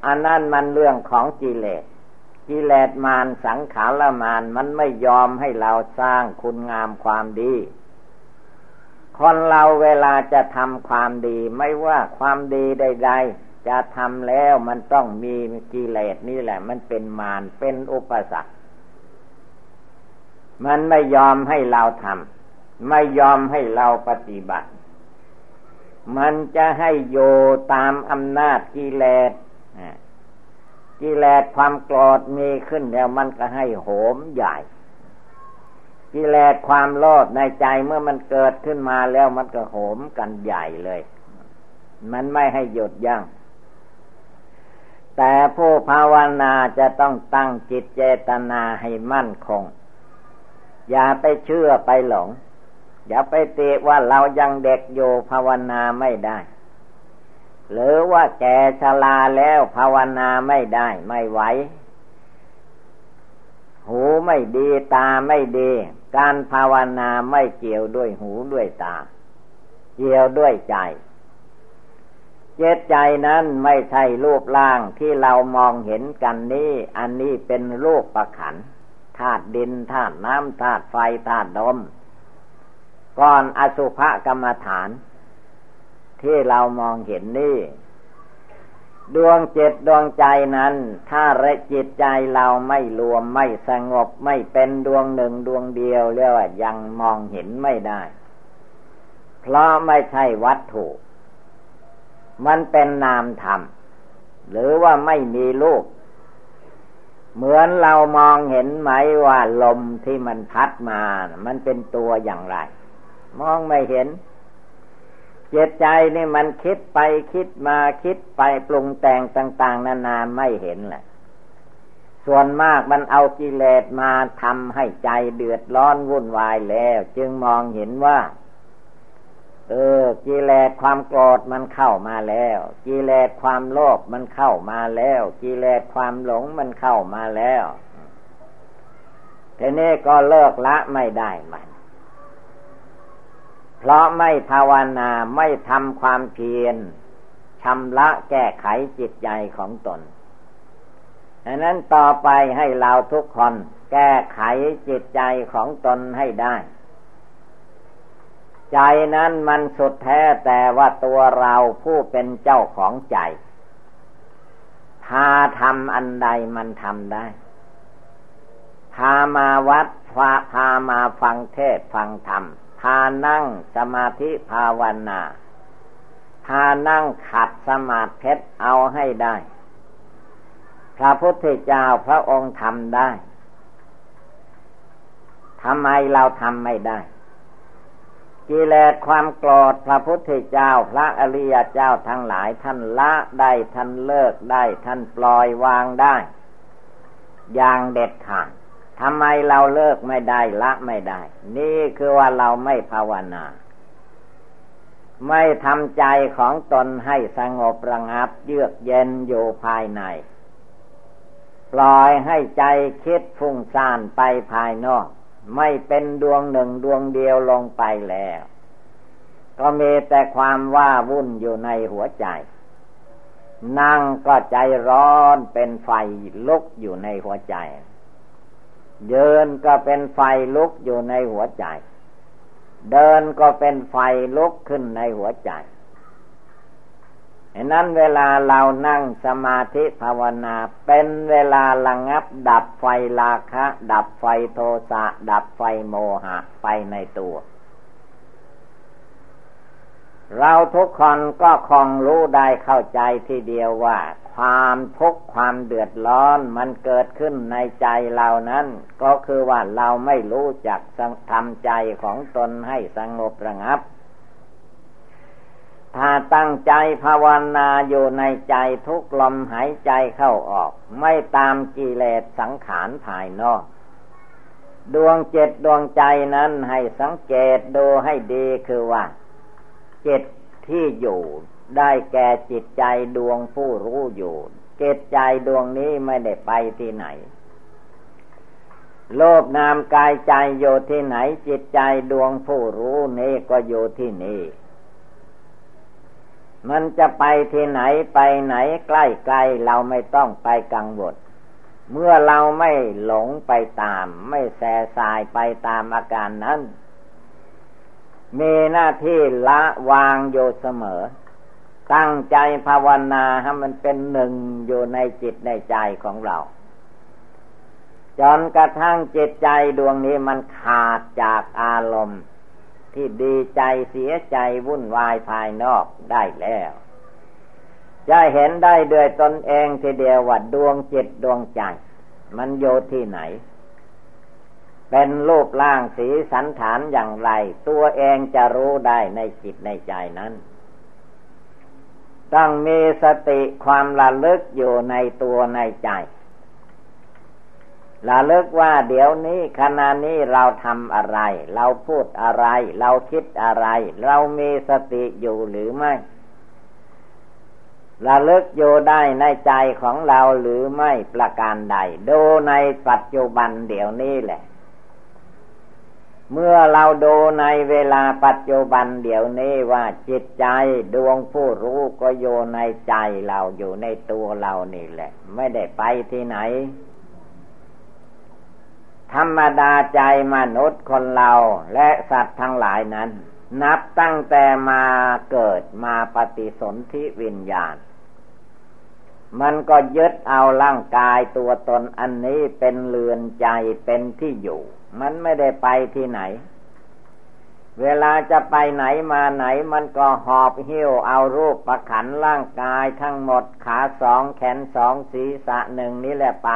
อันนั้นมันเรื่องของกิเลสกิเลสมารสังขารมารมันไม่ยอมให้เราสร้างคุณงามความดี คนเราเวลาจะทำความดีไม่ว่าความดีใด ๆ จะทำแล้วมันต้องมีกิเลสนี่แหละ มันเป็นมารเป็นอุปสรรค มันไม่ยอมให้เราทำ ไม่ยอมให้เราปฏิบัติ มันจะให้โยตามอำนาจกิเลสกิเลสความโกรธมีขึ้นแล้วมันก็ให้โหมใหญ่ กิเลสความโลภในใจเมื่อมันเกิดขึ้นมาแล้วมันก็โหมกันใหญ่เลย มันไม่ให้หยุดยัง้งแต่ผู้ภาวนาจะต้องตั้งจิตเจตนาให้มั่นคง อย่าไปเชื่อไปหลง อย่าไปตะว่าเรายังเด็กอยู่ภาวนาไม่ได้ หรือว่าแก่ชราแล้วภาวนาไม่ได้ไม่ไหว หูไม่ดีตาไม่ดี การภาวนาไม่เกี่ยวด้วยหูด้วยตา เกี่ยวด้วยใจ เจตใจนั้นไม่ใช่รูปร่างที่เรามองเห็นกันนี้ อันนี้เป็นรูปประขันธาตุดินธาตุน้ำธาตุไฟธาตุลม ก่อนอสุภกรรมฐาน ที่เรามองเห็นนี่ ดวงจิตดวงใจนั้น ถ้าระจิตใจเราไม่รวมไม่สงบไม่เป็นดวงหนึ่งดวงเดียวเรียกว่ายังมองเห็นไม่ได้ เพราะไม่ใช่วัตถุ มันเป็นนามธรรม หรือว่าไม่มีลูกเหมือนเรามองเห็นไหมว่าลมที่มันพัดมา มันเป็นตัวอย่างไร มองไม่เห็นเจตใจนี่มันคิดไปคิดมาคิดไปปรุงแต่งต่าง ๆ นานาไม่เห็นแหละ ส่วนมากมันเอากิเลสมาทำให้ใจเดือดร้อนวุ่นวายแล้ว จึงมองเห็นว่า เออ กิเลสความโกรธมันเข้ามาแล้ว กิเลสความโลภมันเข้ามาแล้ว กิเลสความหลงมันเข้ามาแล้วทีนี้ก็เลิกละไม่ได้มัน เพราะไม่ภาวนาไม่ทำความเพียรชำระแก้ไขจิตใจของตนดังนั้นต่อไปให้เราทุกคนแก้ไขจิตใจของตนให้ได้ ใจนั้นมันสุดแท้แต่ว่าตัวเราผู้เป็นเจ้าของใจ พาทำอันใดมันทำได้ พามาวัดพาพามาฟังเทศฟังธรรม พานั่งสมาธิภาวนาพานั่งขัดสมาธิเอาให้ได้ พระพุทธเจ้าพระองค์ทำได้ทำไมเราทำไม่ได้กิเลสความโกรธพระพุทธเจ้าพระอริยเจ้าทั้งหลายท่านละได้ท่านเลิกได้ท่านปล่อยวางได้ อย่างเด็ดขาด ทำไมเราเลิกไม่ได้ละไม่ได้ นี่คือว่าเราไม่ภาวนา ไม่ทำใจของตนให้สงบระงับ เยือกเย็นอยู่ภายใน ปล่อยให้ใจคิดฟุ้งซ่านไปภายนอก ไม่เป็นดวงหนึ่งดวงเดียวลงไปแล้ว ก็มีแต่ความว่าวุ่นอยู่ในหัวใจ นั่งก็ใจร้อนเป็นไฟลุกอยู่ในหัวใจ เดินก็เป็นไฟลุกอยู่ในหัวใจ เดินก็เป็นไฟลุกขึ้นในหัวใจนั้นเวลาเรานั่งสมาธิภาวนาเป็นเวลาระงับ ดับไฟราคะ ดับไฟโทสะ ดับไฟโมหะไปในตัว เราทุกคนก็คงรู้ได้เข้าใจทีเดียวว่า ความทุกข์ความเดือดร้อนมันเกิดขึ้นในใจเรานั้น ก็คือว่าเราไม่รู้จักทำใจของตนให้สงบระงับ ถ้าตั้งใจภาวนาอยู่ในใจทุกลมหายใจเข้าออก ไม่ตามกิเลสสังขารภายนอก ดวงเจ็ดดวงใจนั้นให้สังเกตดูให้ดีคือว่า เจิตที่อยู่ ได้แก่จิตใจดวงผู้รู้อยู่จิตใจดวงนี้ไม่ได้ไปที่ไหน โลภนามกายใจอยู่ที่ไหน จิตใจดวงผู้รู้นี้ก็อยู่ที่นี่ มันจะไปที่ไหนไปไหนใกล้ไกลเราไม่ต้องไปกังวลเมื่อเราไม่หลงไปตาม ไม่แสสายไปตามอาการนั้น มีหน้าที่ละวางอยู่เสมอ ตั้งใจภาวนาให้มันเป็นหนึ่งอยู่ในจิตในใจของเรา จนกระทั่งจิตใจดวงนี้มันขาดจากอารมณ์ ที่ดีใจเสียใจวุ่นวายภายนอกได้แล้ว จะเห็นได้ด้วยตนเองทีเดียวว่าดวงจิตดวงใจ มันโยที่ไหน เป็นรูปร่างสีสันฐานอย่างไร ตัวเองจะรู้ได้ในจิตในใจนั้น ต้องมีสติความระลึกอยู่ในตัวในใจระลึกว่าเดี๋ยวนี้ขณะนี้เราทำอะไร เราพูดอะไร เราคิดอะไร เรามีสติอยู่หรือไม่ระลึกอยู่ได้ในใจของเราหรือไม่ประการใด ดูในปัจจุบันเดี๋ยวนี้แหละ เมื่อเราดูในเวลาปัจจุบันเดี๋ยวนี้ว่าจิตใจดวงผู้รู้ก็อยู่ในใจเราอยู่ในตัวเรานี่แหละ ไม่ได้ไปที่ไหน ธรรมดาใจมนุษย์คนเราและสัตว์ทั้งหลายนั้น นับตั้งแต่มาเกิดมาปฏิสนธิวิญญาณ มันก็ยึดเอาร่างกายตัวตนอันนี้เป็นเรือนใจเป็นที่อยู่ มันไม่ได้ไปที่ไหน เวลาจะไปไหนมาไหน มันก็หอบหิ้วเอารูปประขันร่างกายทั้งหมดขาสองแขนสองศีรษะหนึ่งนี่แหละไป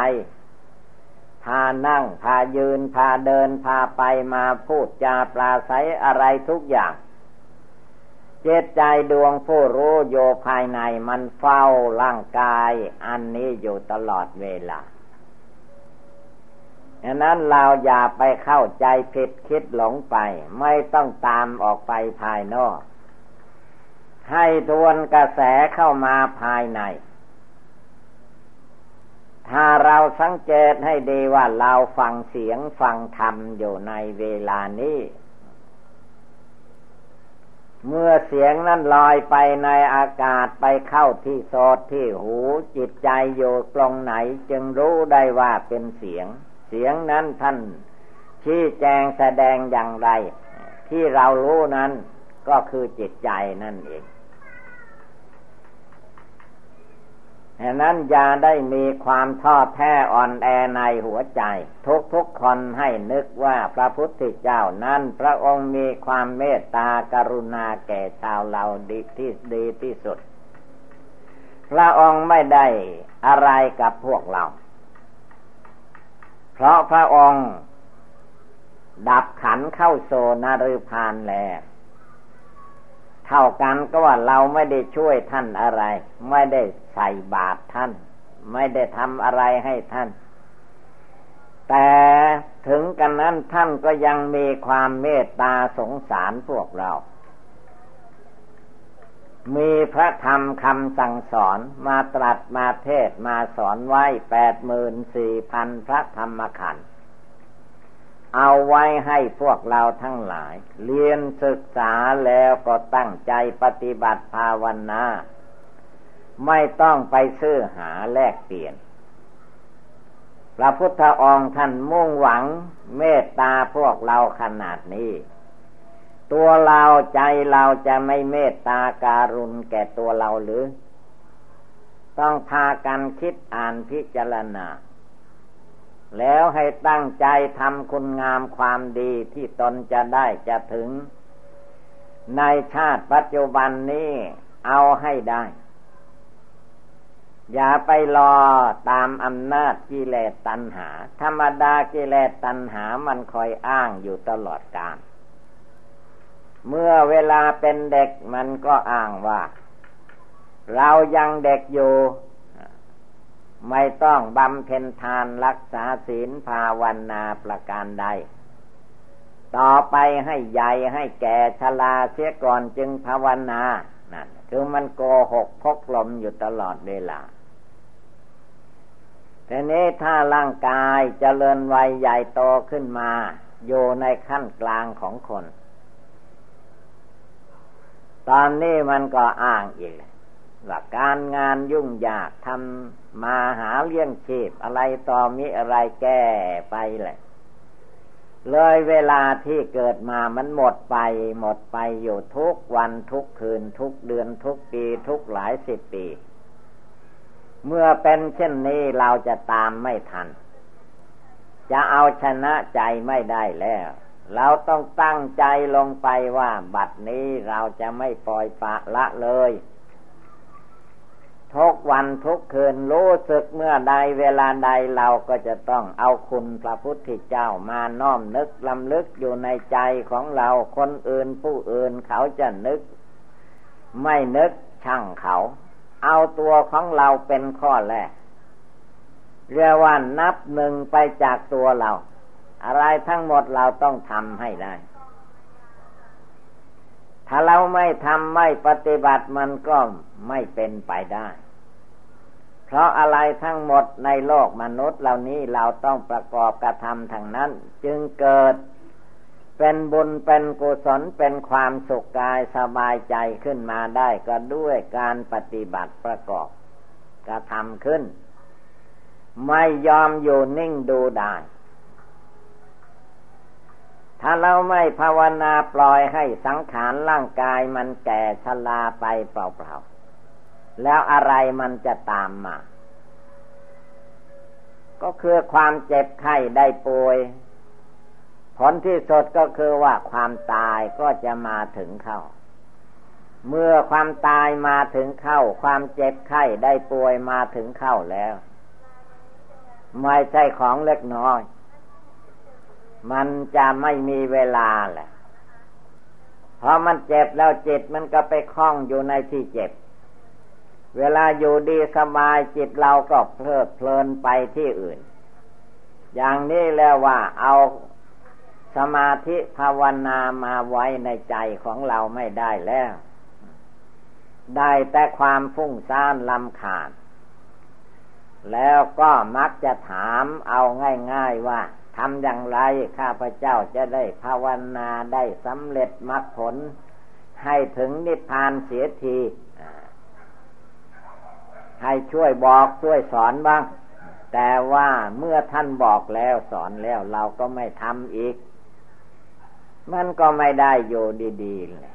พานั่ง พายืน พาเดิน พาไปมาพูดจาปลาใสอะไรทุกอย่างเจตใจดวงผู้รู้โยภายในมันเฝ้าร่างกาย อันนี้อยู่ตลอดเวลา อันนั้นเราอย่าไปเข้าใจผิดคิดหลงไป ไม่ต้องตามออกไปภายนอก ให้ทวนกระแสเข้ามาภายใน ถ้าเราสังเกตให้ดีว่าเราฟังเสียงฟังธรรมอยู่ในเวลานี้ เมื่อเสียงนั้นลอยไปในอากาศไปเข้าที่โสดที่หูจิตใจอยู่ตรงไหนจึงรู้ได้ว่าเป็นเสียง เสียงนั้นท่านชี้แจงแสดงอย่างไร ที่เรารู้นั้นก็คือจิตใจนั่นเองฉะนั้นอย่าได้มีความท้อแท้อ่อนแอในหัวใจ ทุกทุกคนให้นึกว่าพระพุทธเจ้านั้นพระองค์มีความเมตตากรุณาแก่ชาวเราดีที่ดีที่สุด พระองค์ไม่ได้อะไรกับพวกเรา เพราะพระองค์ ดับขันเข้าโซนารุพานแล้วเท่ากันก็ว่าเราไม่ได้ช่วยท่านอะไร ไม่ได้ใส่บาตรท่าน ไม่ได้ทำอะไรให้ท่าน แต่ถึงกันนั้นท่านก็ยังมีความเมตตาสงสารพวกเรา มีพระธรรมคำสั่งสอนมาตรัสมาเทศมาสอนไว้แปดหมื่นสี่พันพระธรรมขันธ์เอาไว้ให้พวกเราทั้งหลาย เรียนศึกษาแล้วก็ตั้งใจปฏิบัติภาวนา ไม่ต้องไปซื้อหาแลกเปลี่ยน พระพุทธองค์ท่านมุ่งหวังเมตตาพวกเราขนาดนี้ ตัวเราใจเราจะไม่เมตตาการุณแก่ตัวเราหรือ ต้องพากันคิดอ่านพิจารณา แล้วให้ตั้งใจทำคุณงามความดีที่ตนจะได้จะถึง ในชาติปัจจุบันนี้เอาให้ได้ อย่าไปรอตามอำนาจกิเลสตัณหา ธรรมดากิเลสตัณหามันคอยอ้างอยู่ตลอดกาล เมื่อเวลาเป็นเด็กมันก็อ้างว่า เรายังเด็กอยู่ ไม่ต้องบำเพ็ญทานรักษาศีลภาวนาประการใด ต่อไปให้ใหญ่ให้แก่ชราเสียก่อนจึงภาวนานั่นคือมันโกหกพกลมอยู่ตลอดเวลาทีนี้ถ้าร่างกายจเจริญวัยใหญ่โตขึ้นมา อยู่ในขั้นกลางของคน ตอนนี้มันก็อ้างอีกว่าการงานยุ่งยากทำมาหาเลี้ยงชีพอะไรต่อมีอะไรแก้ไปเลยเลยเวลาที่เกิดมามันหมดไป หมดไปอยู่ทุกวันทุกคืนทุกเดือนทุกปีทุกหลายสิบปี เมื่อเป็นเช่นนี้เราจะตามไม่ทัน จะเอาชนะใจไม่ได้แล้ว เราต้องตั้งใจลงไปว่า บัดนี้เราจะไม่ปล่อยปะละเลย ทุกวันทุกคืนรู้สึกเมื่อใดเวลาใดเราก็จะต้องเอาคุณพระพุทธเจ้ามาน้อมนึกลำลึกอยู่ในใจของเราคนอื่นผู้อื่นเขาจะนึก ไม่นึกช่างเขา เอาตัวของเราเป็นข้อแรกเรียกว่านับหนึ่งไปจากตัวเรา อะไรทั้งหมดเราต้องทำให้ได้ ถ้าเราไม่ทำไม่ปฏิบัติมันก็ไม่เป็นไปได้ เพราะอะไรทั้งหมดในโลกมนุษย์เหล่านี้เราต้องประกอบกระทำทางนั้น จึงเกิดเป็นบุญเป็นกุศลเป็นความสุขกายสบายใจขึ้นมาได้ก็ด้วยการปฏิบัติประกอบกระทำขึ้น ไม่ยอมอยู่นิ่งดูได้ ถ้าเราไม่ภาวนาปล่อยให้สังขารร่างกายมันแก่ชราไปเปล่าๆ แล้วอะไรมันจะตามมา ก็คือความเจ็บไข้ได้ป่วย ผลที่สุดก็คือว่าความตายก็จะมาถึงเข้า เมื่อความตายมาถึงเข้า ความเจ็บไข้ได้ป่วยมาถึงเข้าแล้ว ไม่ใช่ของเล็กน้อย มันจะไม่มีเวลาแหละพอมันเจ็บแล้วจิตมันก็ไปคล้องอยู่ในที่เจ็บ เวลาอยู่ดีสบายจิตเราก็เพลิดเพลินไปที่อื่น อย่างนี้แล้วว่าเอาสมาธิภาวนามาไว้ในใจของเราไม่ได้แล้ว ได้แต่ความฟุ้งซ่านลำขาด แล้วก็มักจะถามเอาง่าย ๆว่า ทำอย่างไรข้าพเจ้าจะได้ภาวนาได้สำเร็จมรรคผล ให้ถึงนิพพานเสียทีให้ช่วยบอกช่วยสอนบ้าง แต่ว่าเมื่อท่านบอกแล้วสอนแล้วเราก็ไม่ทำอีก มันก็ไม่ได้อยู่ดีๆเลย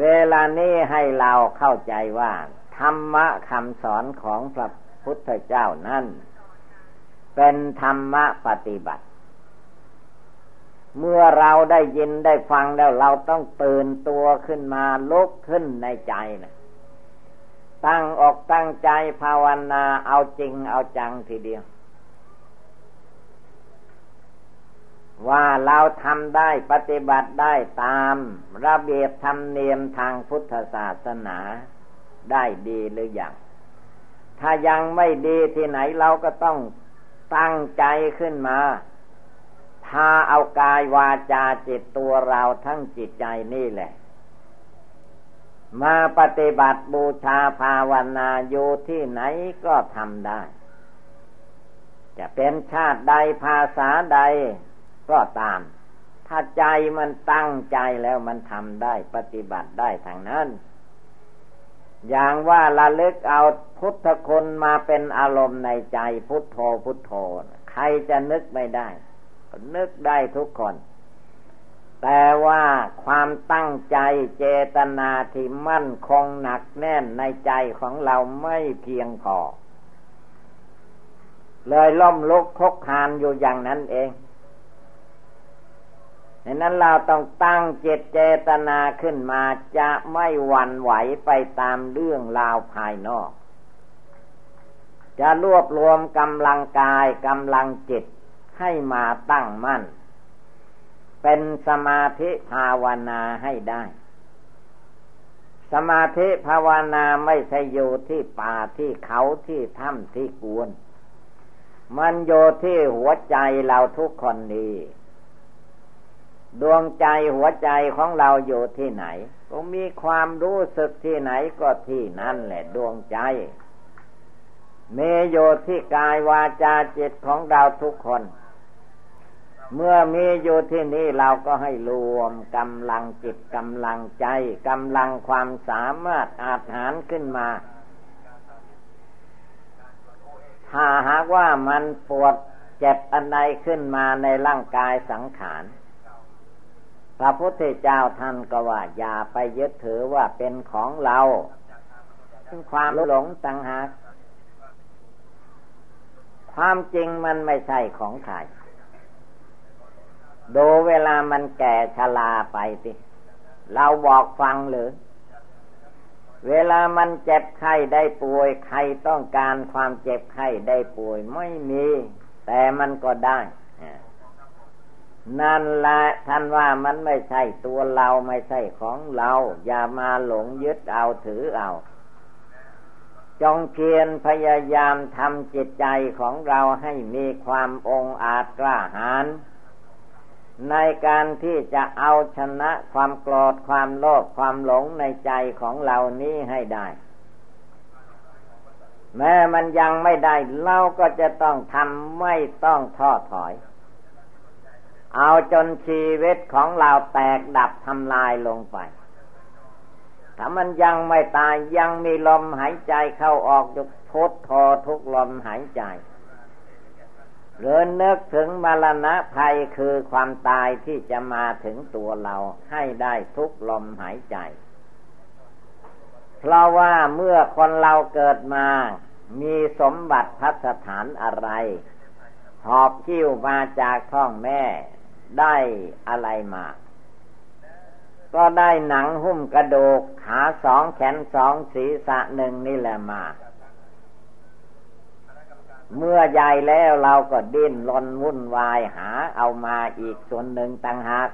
เวลานี้ให้เราเข้าใจว่า ธรรมะคำสอนของพระพุทธเจ้านั้น เป็นธรรมะปฏิบัติ เมื่อเราได้ยินได้ฟังแล้วเราต้องตื่นตัวขึ้นมาลุกขึ้นในใจนะตั้งอกตั้งใจภาวนาเอาจริงเอาจังทีเดียว ว่าเราทำได้ปฏิบัติได้ตามระเบียบธรรมเนียมทางพุทธศาสนาได้ดีหรืออยังถ้ายังไม่ดีที่ไหนเราก็ต้อง ตั้งใจขึ้นมาถ้าเอากายวาจาจิตตัวเราทั้งจิตใจนี่แหละ มาปฏิบัติบูชาภาวนาอยู่ที่ไหนก็ทำได้ จะเป็นชาติใดภาษาใดก็ตาม ถ้าใจมันตั้งใจแล้วมันทำได้ปฏิบัติได้ทางนั้น อย่างว่าละลึกเอาพุทธคุณมาเป็นอารมณ์ในใจพุทโธพุทโธ ใครจะนึกไม่ได้ นึกได้ทุกคน แต่ว่าความตั้งใจเจตนาที่มั่นคงหนักแน่นในใจของเราไม่เพียงพอเลยล่มลุกคกคานอยู่อย่างนั้นเอง ดังนั้นเราต้องตั้งเจตเจตนาขึ้นมาจะไม่หวั่นไหวไปตามเรื่องราวภายนอก จะรวบรวมกำลังกายกำลังจิตให้มาตั้งมั่น เป็นสมาธิภาวนาให้ได้ สมาธิภาวนาไม่ใช่อยู่ที่ป่าที่เขาที่ถ้ำที่กวน มันโยที่หัวใจเราทุกคนนี้ ดวงใจหัวใจของเราอยู่ที่ไหน ก็มีความรู้สึกที่ไหนก็ที่นั่นแหละดวงใจมีโยที่กายวาจาจิตของเราทุกคน เมื่อมีอยู่ที่นี้เราก็ให้รวมกำลังจิตกำลังใจกำลังความสามารถอาหารขึ้นมา ถ้าหากว่ามันปวดเจ็บอันใดขึ้นมาในร่างกายสังขาร พระพุทธเจ้าท่านก็ว่า อย่าไปยึดถือว่าเป็นของเราความหลงต่างหากความจริงมันไม่ใช่ของใครดูเวลามันแก่ชราไปสิเราบอกฟังหรือ เวลามันเจ็บไข้ได้ป่วย ใครต้องการความเจ็บไข้ได้ป่วยไม่มี แต่มันก็ได้ นั่นแหละท่านว่ามันไม่ใช่ตัวเราไม่ใช่ของเรา อย่ามาหลงยึดเอาถือเอา จงเพียรพยายามทำจิตใจของเราให้มีความองอาจกล้าหาญในการที่จะเอาชนะความโกรธความโลภความหลงในใจของเรานี้ให้ได้ แม้มันยังไม่ได้เราก็จะต้องทำไม่ต้องท้อถอย เอาจนชีวิตของเราแตกดับทำลายลงไป ถ้ามันยังไม่ตายยังมีลมหายใจเข้าออกยุพุทโธทุกลมหายใจเรือนึกถึงมรณะภัยคือความตายที่จะมาถึงตัวเราให้ได้ทุกลมหายใจ เพราะว่าเมื่อคนเราเกิดมา มีสมบัติพัสถานอะไร หอบคิ้วมาจากท้องแม่ ได้อะไรมา ก็ได้หนังหุ้มกระดูกขาสองแขนสองศีรษะหนึ่งนี่แหละมา เมื่อใหญ่แล้วเราก็ดิ้นรนวุ่นวายหาเอามาอีกส่วนหนึ่งต่างหาก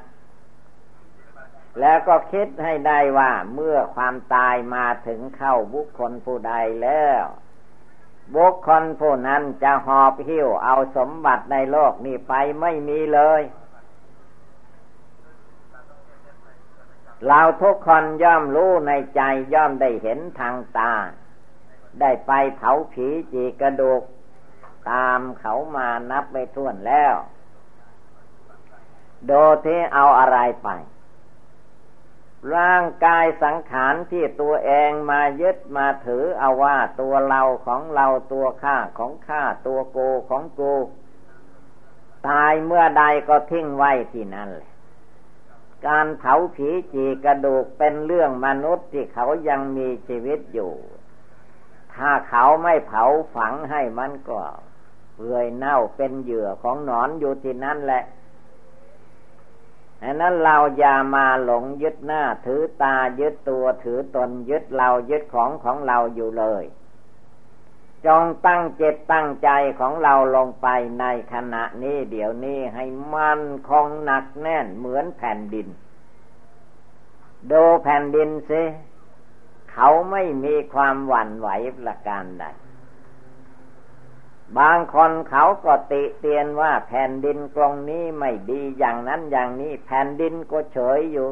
แล้วก็คิดให้ได้ว่าเมื่อความตายมาถึงเข้าบุคคลผู้ใดแล้ว บุคคลผู้นั้นจะหอบหิ้วเอาสมบัติในโลกนี้ไปไม่มีเลย เราทุกคนย่อมรู้ในใจย่อมได้เห็นทางตา ได้ไปเผาผีจีกระดูก ตามเขามานับไม่ถ้วนแล้ว โดที่เอาอะไรไป ร่างกายสังขารที่ตัวเองมายึดมาถือเอาว่าตัวเราของเราตัวข้าของข้าตัวโกของโก ตายเมื่อใดก็ทิ้งไว้ที่นั่นแหละ การเผาผีจีกระดูกเป็นเรื่องมนุษย์ที่เขายังมีชีวิตอยู่ ถ้าเขาไม่เผาฝังให้มันก็เปื่อยเน่าเป็นเหยื่อของหนอนอยู่ที่นั่นแหละอันนั้นเราอย่ามาหลงยึดหน้า ถือตายึดตัวถือตนยึดเรายึดของของเราอยู่เลย จงตั้งเจตตั้งใจของเราลงไปในขณะนี้เดี๋ยวนี้ให้มันคงหนักแน่นเหมือนแผ่นดิน ดูแผ่นดินสิเขาไม่มีความหวั่นไหวประการใดบางคนเขาก็ติเตียนว่าแผ่นดินตรงนี้ไม่ดีอย่างนั้นอย่างนี้ แผ่นดินก็เฉยอยู่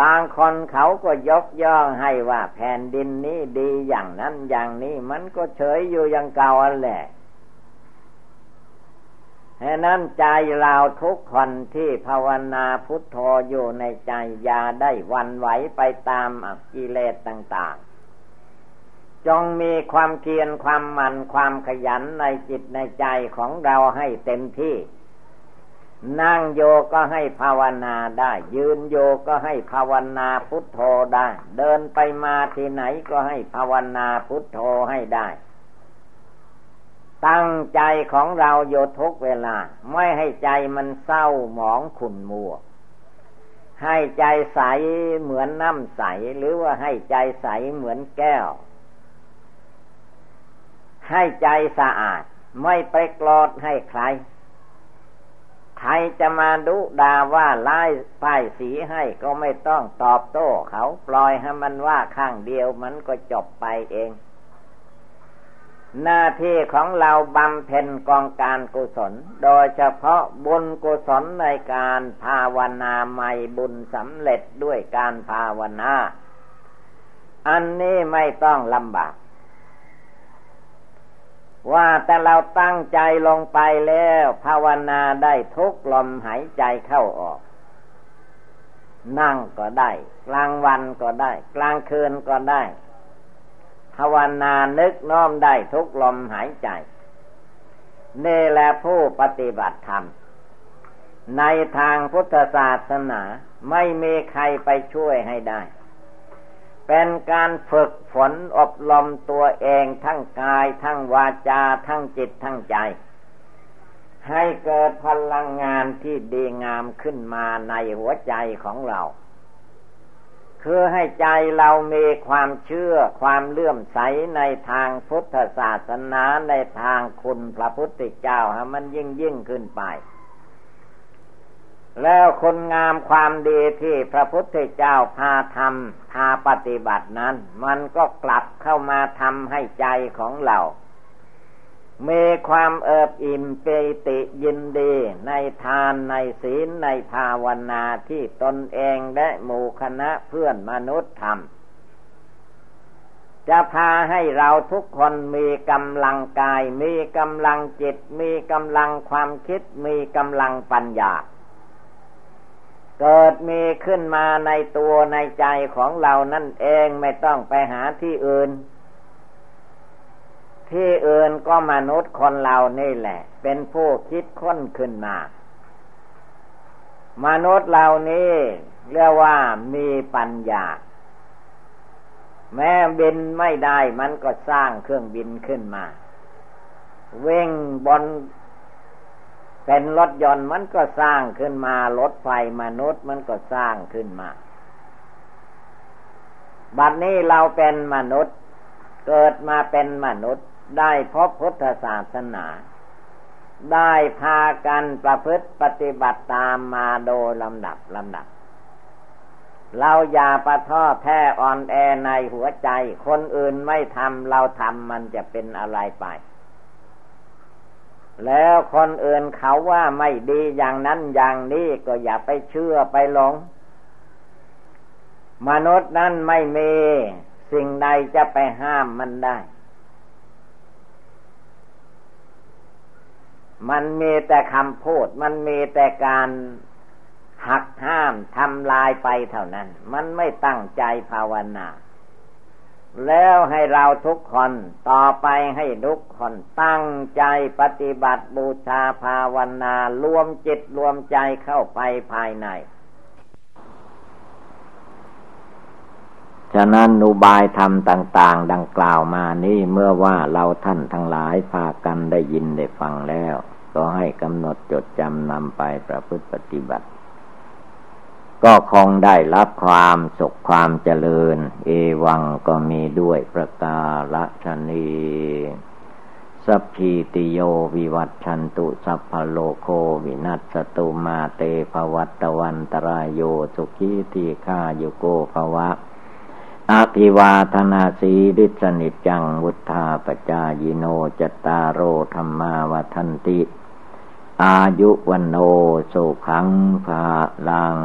บางคนเขาก็ยกย่องให้ว่าแผ่นดินนี้ดีอย่างนั้นอย่างนี้มันก็เฉยอยู่อย่างเก่าอันแหละฉะนั้นใจเราทุกคนที่ภาวนาพุทโธอยู่ในใจอย่าได้วันไหวไปตามกิเลสต่าง ๆ จงมีความเพียรความหมั่นความขยันในจิตในใจของเราให้เต็มที่ นั่งโยก็ให้ภาวนาได้ ยืนโยก็ให้ภาวนาพุทโธได้ เดินไปมาที่ไหนก็ให้ภาวนาพุทโธให้ได้ ตั้งใจของเราโยทุกเวลา ไม่ให้ใจมันเศร้าหมองขุ่นมัว ให้ใจใสเหมือนน้ำใส หรือว่าให้ใจใสเหมือนแก้ว ให้ใจสะอาด ไม่ไปกรอดให้ใคร ใครจะมาดุดาว่าไล่ป้ายสีให้ก็ไม่ต้องตอบโต้เขาปล่อยให้มันว่าข้างเดียวมันก็จบไปเอง หน้าที่ของเราบำเพ็ญกองการกุศล โดยเฉพาะบุญกุศลในการภาวนาใหม่บุญสำเร็จด้วยการภาวนา อันนี้ไม่ต้องลำบาก ว่าแต่เราตั้งใจลงไปแล้ว ภาวนาได้ทุกลมหายใจเข้าออก นั่งก็ได้ กลางวันก็ได้ กลางคืนก็ได้ ภาวนานึกน้อมได้ทุกลมหายใจนี่แหละผู้ปฏิบัติธรรม ในทางพุทธศาสนาไม่มีใครไปช่วยให้ได้ เป็นการฝึกฝนอบรมตัวเองทั้งกายทั้งวาจาทั้งจิตทั้งใจ ให้เกิดพลังงานที่ดีงามขึ้นมาในหัวใจของเรา คือให้ใจเรามีความเชื่อความเลื่อมใสในทางพุทธศาสนาในทางคุณพระพุทธเจ้าให้มันยิ่งยิ่งขึ้นไป แล้วคนงามความดีที่พระพุทธเจ้าพาทำพาปฏิบัตินั้น มันก็กลับเข้ามาทำให้ใจของเรามีความเอิบอิ่มเปติยินดี ในทานในศีลในภาวนาที่ตนเองและหมู่คณะเพื่อนมนุษย์ทำจะพาให้เราทุกคนมีกำลังกาย มีกำลังจิต มีกำลังความคิด มีกำลังปัญญา เกิดมีขึ้นมาในตัวในใจของเรานั่นเองไม่ต้องไปหาที่อื่น ที่อื่นก็มนุษย์คนเรานี่แหละ เป็นผู้คิดค้นขึ้นมา มนุษย์เหล่านี้เรียกว่ามีปัญญา แม้บินไม่ได้มันก็สร้างเครื่องบินขึ้นมา เว่งบน เป็นรถยนต์มันก็สร้างขึ้นมารถไฟมนุษย์มันก็สร้างขึ้นมาบัดนี้เราเป็นมนุษย์ เกิดมาเป็นมนุษย์ได้พบพุทธศาสนา ได้พากันประพฤติปฏิบัติตามมาโดยลำดับลำดับ เราอย่าประท้อแท้อ่อนแอในหัวใจ คนอื่นไม่ทำเราทำมันจะเป็นอะไรไป แล้วคนอื่นเขาว่าไม่ดีอย่างนั้นอย่างนี้ก็อย่าไปเชื่อไปหลง มนุษย์นั้นไม่มีสิ่งใดจะไปห้ามมันได้ มันมีแต่คำพูด มันมีแต่การหักห้ามทำลายไปเท่านั้น มันไม่ตั้งใจภาวนา แล้วให้เราทุกคนต่อไปให้ทุกคนตั้งใจปฏิบัติบูชาภาวนารวมจิตรวมใจเข้าไปภายใน ฉะนั้นอุบายธรรมต่าง ๆ ดังกล่าวมานี่เมื่อว่าเราท่านทั้งหลายพากันได้ยินได้ฟังแล้ว ก็ให้กำหนดจดจำนำไปประพฤติปฏิบัติ ก็คงได้รับความสุขความเจริญ เอวังก็มีด้วยประกาศนีสัพพีติโยวิวัตชันตุสัพพโลโควินัสตุมาเตภวัตวันตรายโยสุขีทีฆาโยโกภวะอภิวาธนาสีริสนิจังวุธาปจายโนจตารโรธรรมาวทันติ อายุวันโนสุขังภาลัง